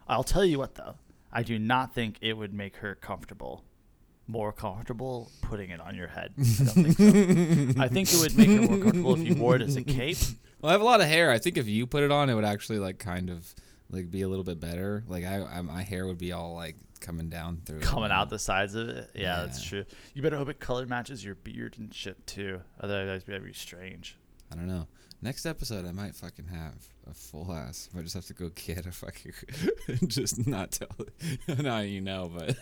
I'll tell you what though. I do not think it would make her comfortable. More comfortable putting it on your head. *laughs* I don't think so. I think it would make it more comfortable if you wore it as a cape. Well, I have a lot of hair. I think if you put it on, it would actually like kind of like be a little bit better. Like I, I my hair would be all like coming down through. coming you out the sides of it. Yeah, that's true. You better hope it color matches your beard and shit too. Otherwise, that'd be very strange. I don't know. Next episode, I might fucking have a full ass. I just have to go get a fucking, *laughs* just not tell. *laughs* now you know, but *laughs*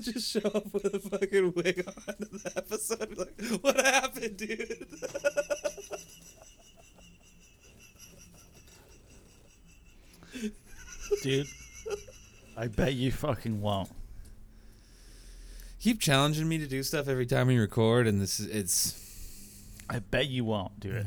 just show up with a fucking wig on to the episode. Like, what happened, dude? Dude, I bet you fucking won't. Keep challenging me to do stuff every time we record, and this is it's. I bet you won't do it.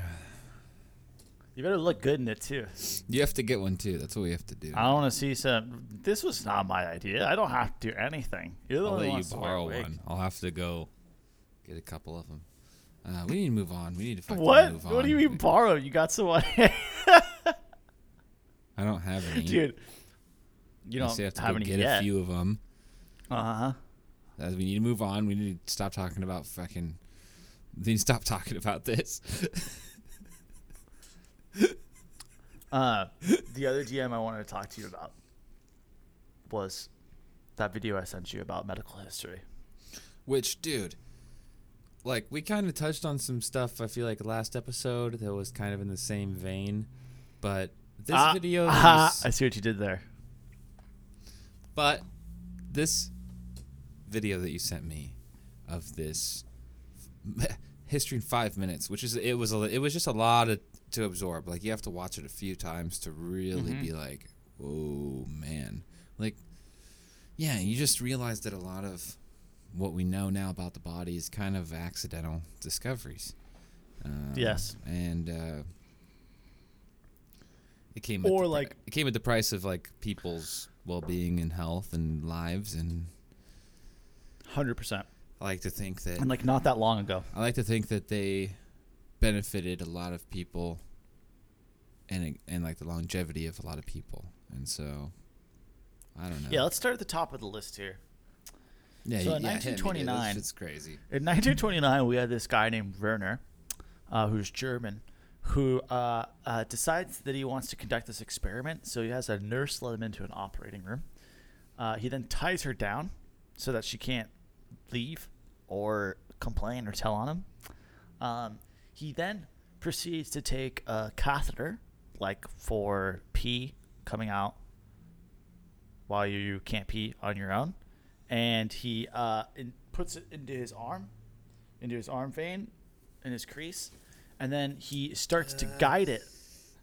You better look good in it too. You have to get one too. That's what we have to do. I don't want to see some. This was not my idea. I don't have to do anything. You're the I'll one let you wants to wear a borrow wig. one. I'll have to go get a couple of them. Uh, we need to move on. We need to fucking What? move on. What do you mean borrow? You got someone, *laughs* I don't have any. dude. You don't still have to have go any get yet. a few of them. Uh huh. Uh, we need to move on. We need to stop talking about fucking. To stop talking about this. *laughs* Uh, the other DM I wanted to talk to you about was that video I sent you about medical history. Which, dude, like we kind of touched on some stuff. I feel like last episode that was kind of in the same vein, but this Ah, video, ah, *laughs* is- I see what you did there. but this video that you sent me of this *laughs* history in five minutes, which is it was a, it was just a lot of, to absorb. Like you have to watch it a few times to really Mhm. be like, oh man, like yeah, you just realize that a lot of what we know now about the body is kind of accidental discoveries. Um, Yes. and uh, it came Or the, like- it came at the price of like people's well-being and health and lives and Hundred percent, I like to think that and like not that long ago. I like to think that they benefited a lot of people and and like the longevity of a lot of people. And so I don't know. Yeah, let's start at the top of the list here. yeah, so in yeah, hit me, dude. This 1929 shit's crazy. In 1929, we had this guy named Werner, uh, who's German, who uh, uh, decides that he wants to conduct this experiment. So he has a nurse let him into an operating room. Uh, he then ties her down so that she can't leave or complain or tell on him. Um, he then proceeds to take a catheter, like for pee coming out while you can't pee on your own, and he uh, in, puts it into his arm, into his arm vein, in his crease, and then he starts to guide it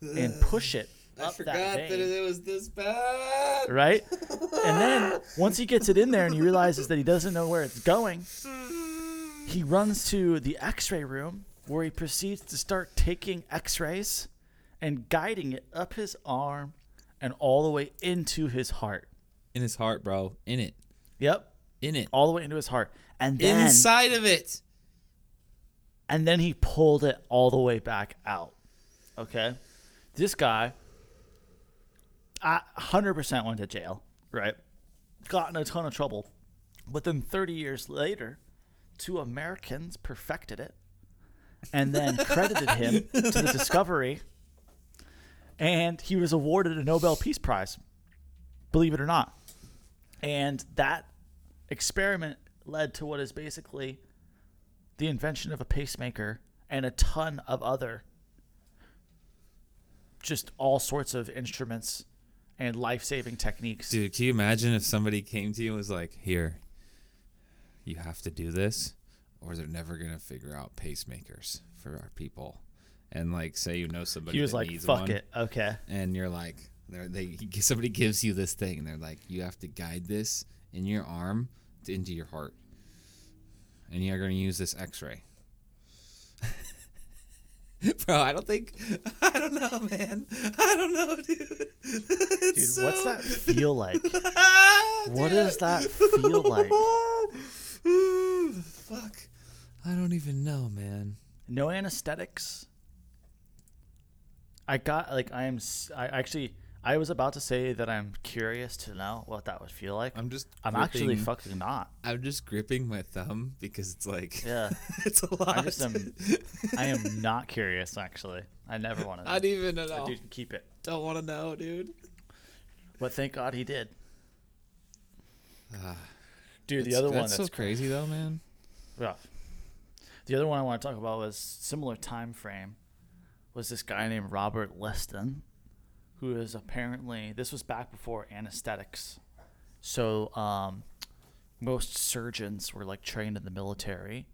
and push it up that vein. was this bad. right? *laughs* And then once he gets it in there and he realizes that he doesn't know where it's going, he runs to the X-ray room where he proceeds to start taking X-rays and guiding it up his arm and all the way into his heart. In his heart, bro. In it. Yep, In it. all the way into his heart. And then Inside of it. and then he pulled it all the way back out. Okay, this guy, I 100% went to jail. Right, got in a ton of trouble. But then 30 years later, two Americans perfected it, and then credited him to the discovery. And he was awarded a Nobel Peace Prize, believe it or not. And that experiment led to what is basically the invention of a pacemaker and a ton of other just all sorts of instruments and life-saving techniques. Dude, can you imagine if somebody came to you and was like, "Here, you have to do this, or they're never gonna figure out pacemakers for our people." And like, say you know somebody he was like, "Fuck one, it, okay." and you're like, they he- somebody gives you this thing, and they're like, you have to guide this in your arm to, into your heart, and you're gonna use this X-ray. *laughs* *laughs* Bro, I don't think *laughs* I don't know, man. I don't know, dude. *laughs* It's Dude, what's that feel like? Ah, what Dude. does that feel like? *sighs* Fuck. I don't even know, man. No anesthetics. I got like I am. I actually I was about to say that I'm curious to know what that would feel like. I'm just. I'm actually fucking not. I'm just gripping my thumb because it's like. Yeah. *laughs* it's a lot. I just am. I am not curious. Actually, I never want to. I don't even know. That dude keep it. Don't want to know, dude. But thank God he did. Ah, Dude, the that's- other one that's that's so crazy though, man. rough. The other one I want to talk about was similar time frame. Was this guy named Robert Liston, who is apparently this was back before anesthetics, so um, most surgeons were like trained in the military,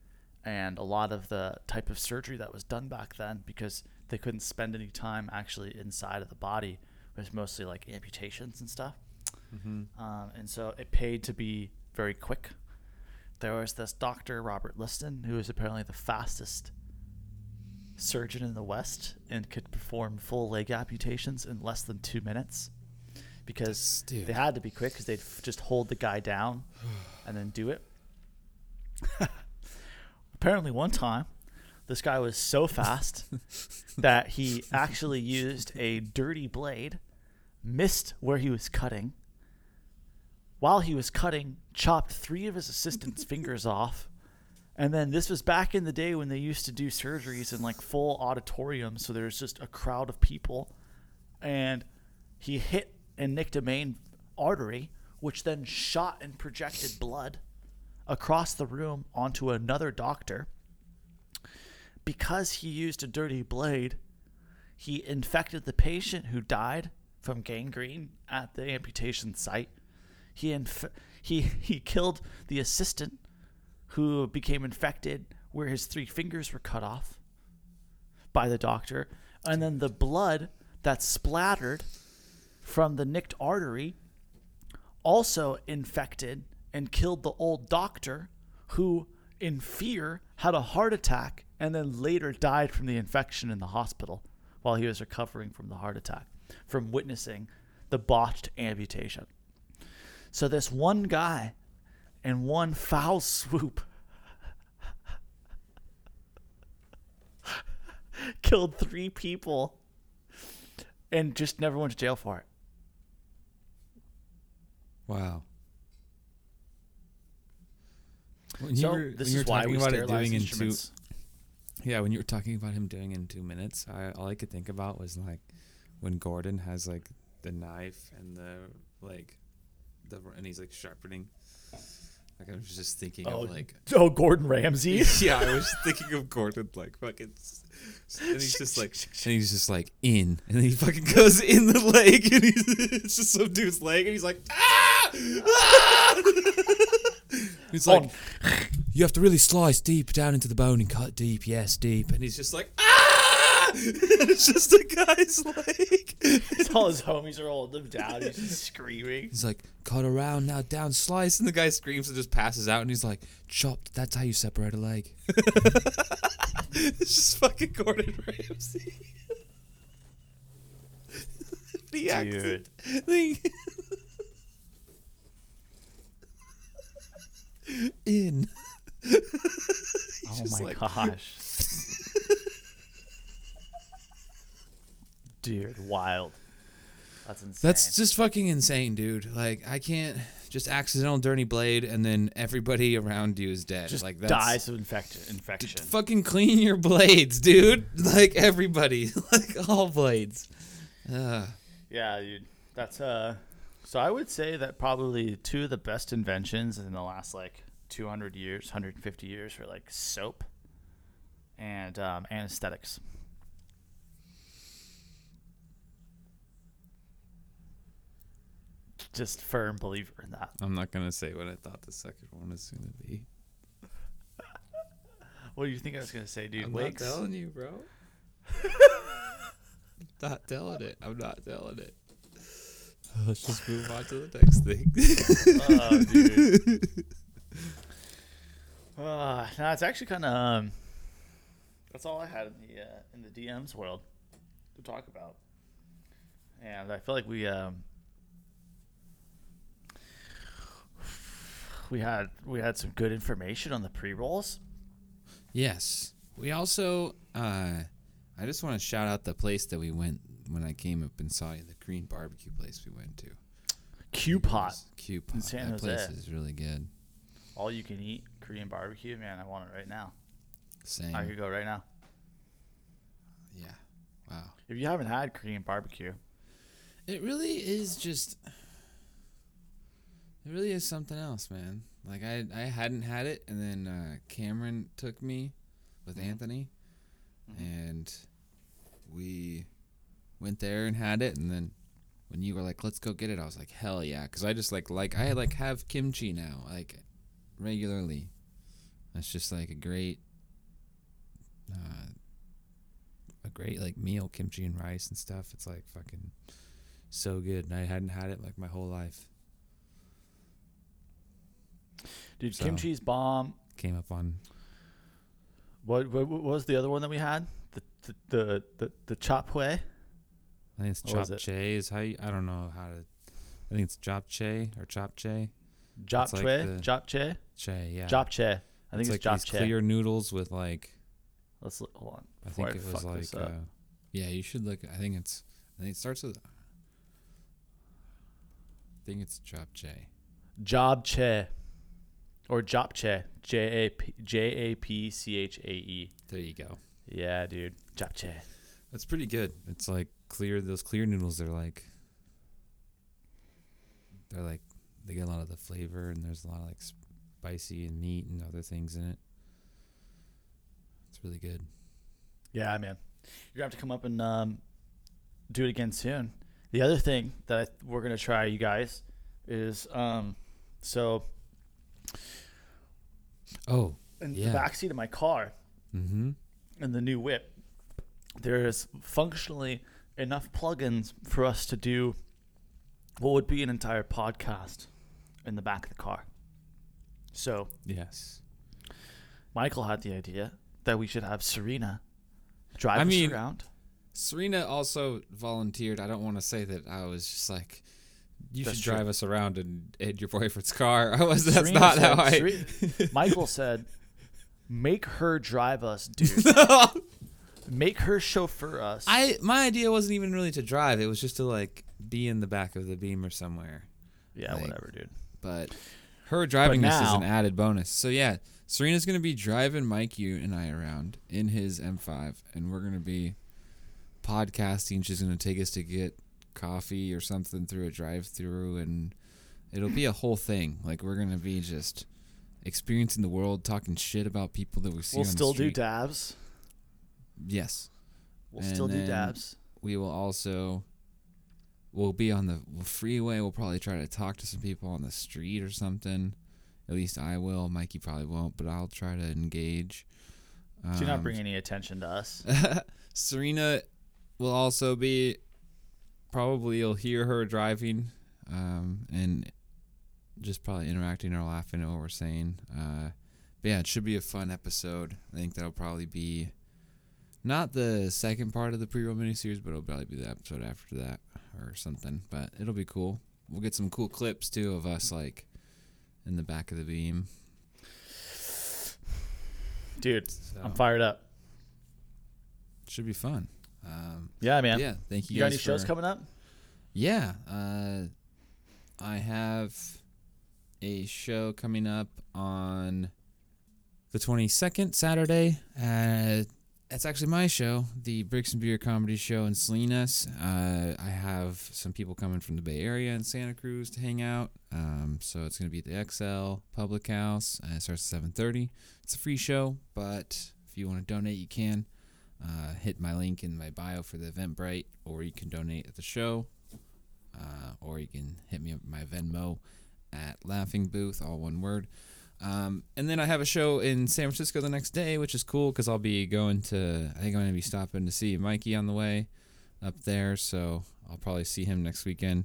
and a lot of the type of surgery that was done back then because they couldn't spend any time actually inside of the body was mostly like amputations and stuff. Um, and so it paid to be very quick. There was this doctor, Robert Liston, who was apparently the fastest surgeon in the West and could perform full leg amputations in less than two minutes because Dude. they had to be quick because they'd f- just hold the guy down *sighs* and then do it. apparently, one time, this guy was so fast *laughs* that he actually used a dirty blade, missed where he was cutting, while he was cutting, chopped three of his assistants' *laughs* fingers off. And then this was back in the day when they used to do surgeries in like full auditoriums, so there's just a crowd of people. And he hit and nicked a main artery, which then shot and projected blood across the room onto another doctor. Because he used a dirty blade, he infected the patient who died from gangrene at the amputation site. He inf- he he killed the assistant who became infected where his three fingers were cut off by the doctor, and then the blood that splattered from the nicked artery also infected and killed the old doctor who in fear had a heart attack and then later died from the infection in the hospital while he was recovering from the heart attack from witnessing the botched amputation. So this one guy in one foul *laughs* swoop *laughs* killed three people and just never went to jail for it. Wow. When so were- this is why we about it doing in two, yeah, when you were talking about him doing in two minutes, I, all I could think about was like when Gordon has like the knife and the like, the and he's like sharpening. Like I was just thinking Oh, of like Oh, Gordon Ramsay. *laughs* yeah, I was thinking of Gordon like fucking, and he's just like, *laughs* and he's just like in, and then he fucking goes *laughs* in the leg, and he's it's just some dude's leg, and he's like, ah, ah! he's like, you have to really slice deep down into the bone and cut deep, yes, deep, and he's just like, ah, *laughs* it's just a guy's leg. All his homies are holding him down. He's just screaming. He's like, cut around now, down, slice, and the guy screams and just passes out, and he's like, chopped. That's how you separate a leg. *laughs* it's just fucking Gordon Ramsay. *laughs* the accent. In. Oh my like- gosh. Dude, wild. That's insane. That's just fucking insane, dude. Like, I can't just accidental dirty blade, and then everybody around you is dead. just like that's, dies of infect- infection. Fucking clean your blades, dude. *laughs* Like everybody, *laughs* like all blades. Ugh. Yeah, dude. That's uh so I would say that probably two of the best inventions in the last like 200 years, 150 years were like soap and um, anesthetics. Just firm believer in that. I'm not gonna say what I thought the second one was gonna be. What do you think I was gonna say, dude? I'm Wigs? not telling you, bro. not telling it. I'm not telling it. *laughs* Let's just move on to the next thing. *laughs* Oh, dude. *laughs* Uh, no, it's actually kind of um, that's all I had in the uh, in the DMs world to talk about, and I feel like we um, we had we had some good information on the pre rolls. yes. We also, uh, I just want to shout out the place that we went when I came up and saw you, the Korean barbecue place we went to. Q pot, Q San That place is really good. all you can eat Korean barbecue. Man, I want it right now. Same. I could go right now. yeah. Wow. If you haven't had Korean barbecue, It really is just. It really is something else, man. Like I, I hadn't had it, and then uh, Cameron took me with Mhm. Anthony, Mhm. and we went there and had it, and then when you were like, "Let's go get it," I was like, "Hell yeah!" Because I just like like I like have kimchi now, like regularly. That's just like a great, uh, a great like meal, kimchi and rice and stuff. It's like fucking so good, and I hadn't had it like my whole life. Dude, So- kimchi's bomb. Came up on What, what, what was the other one that we had? The the the the, the chop hue. I think it's What it? japchae. Is how you, I don't know how to. I think it's japchae or chop Jop Chop chue, the- jop che, Che, yeah. jop che. I think it's, like jop these che. clear noodles with like Let's look, hold on. I think it was like uh, yeah. You should look. I think it's. I think it starts with. I think it's japchae. Jobche or Japche. J A P J A P C H A E. There you go. Yeah, dude. Japche. That's pretty good. It's like clear. Those clear noodles. They're like. They're like they get a lot of the flavor, and there's a lot of like spicy and meat and other things in it. It's really good. Yeah, man. You're gonna have to come up and um, do it again soon. The other thing that I, we're gonna try, you guys, is um, so Oh. in Yeah. the backseat of my car Mm-hmm. in the new whip, there's functionally enough plugins for us to do what would be an entire podcast in the back of the car. So Yes. Michael had the idea that we should have Serena drive I us mean- around. Serena also volunteered. I don't want to say that I was just like, you That's should true. drive us around in, in your boyfriend's car. *laughs* I was. That's Serena not said- how I. Sere- *laughs* Michael said, "Make her drive us, *laughs* dude. Make her chauffeur us." I my idea wasn't even really to drive. It was just to like be in the back of the Beamer somewhere. yeah, like- whatever, dude. But her driving this is an added bonus. So yeah, Serena's gonna be driving Mike, you, and I around in his M5, and we're gonna be podcasting. She's gonna take us to get coffee or something through a drive-through, and it'll be a whole thing. Like we're gonna be just experiencing the world, talking shit about people that we see. We'll on still the do dabs. Yes, We'll And still do dabs. we will also we'll be on the freeway we'll probably try to talk to some people on the street or something at least i will mikey probably won't but i'll try to engage Do not Um, bring any attention to us. *laughs* serena will also be probably you'll hear her driving um, and just probably interacting or laughing at what we're saying uh, but yeah it should be a fun episode i think that'll probably be not the second part of the pre-roll miniseries, but it'll probably be the episode after that or something. But it'll be cool. We'll get some cool clips too of us like in the back of the beam. Dude, So I'm fired up. should be fun. Um, Yeah, man. yeah, thank you. You got any shows for- coming up? Yeah, uh, I have a show coming up on the 22nd, Saturday. Uh, it's actually my show, the Bricks and Beer Comedy Show in Salinas. Uh, I have some people coming from the Bay Area and Santa Cruz to hang out. Um, so it's going to be at the XL Public House. Uh, it starts at 7.30. It's a free show, but if you want to donate, you can. Uh, hit my link in my bio for the Eventbrite, or you can donate at the show uh, or you can hit me up my Venmo at Laughing Booth, all one word. Um, and then I have a show in San Francisco the next day, which is cool because I'll be going to. I think I'm going to be stopping to see Mikey on the way up there, so I'll probably see him next weekend.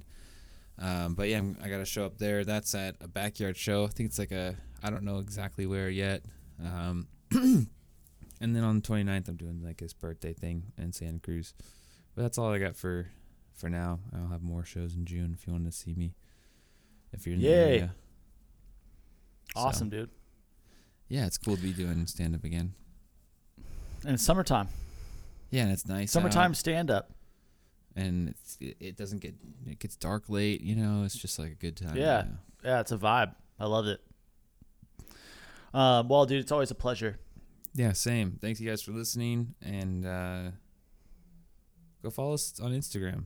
Um, but yeah, I'm, I got to show up there. That's at a backyard show. I think it's like a. I don't know exactly where yet. Um, *clears throat* and then on the 29th, I'm doing like his birthday thing in Santa Cruz. But that's all I got for for now. I'll have more shows in June if you want to see me. If you're in the Yay. area. So, Awesome, dude. yeah, it's cool to be doing stand up again. And it's summertime. Yeah, and it's nice. Summertime stand up. and it's, it, it doesn't get it gets dark late. You know, it's just like a good time. Yeah. you know. Yeah, it's a vibe. I love it. Um, well, dude, it's always a pleasure. Yeah, same. Thanks you guys for listening, and uh, go follow us on Instagram.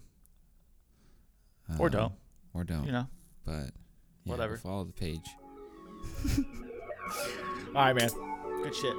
Or Um, don't. Or don't. You know. But yeah, Whatever. Follow the page. *laughs* All right, man. Good shit.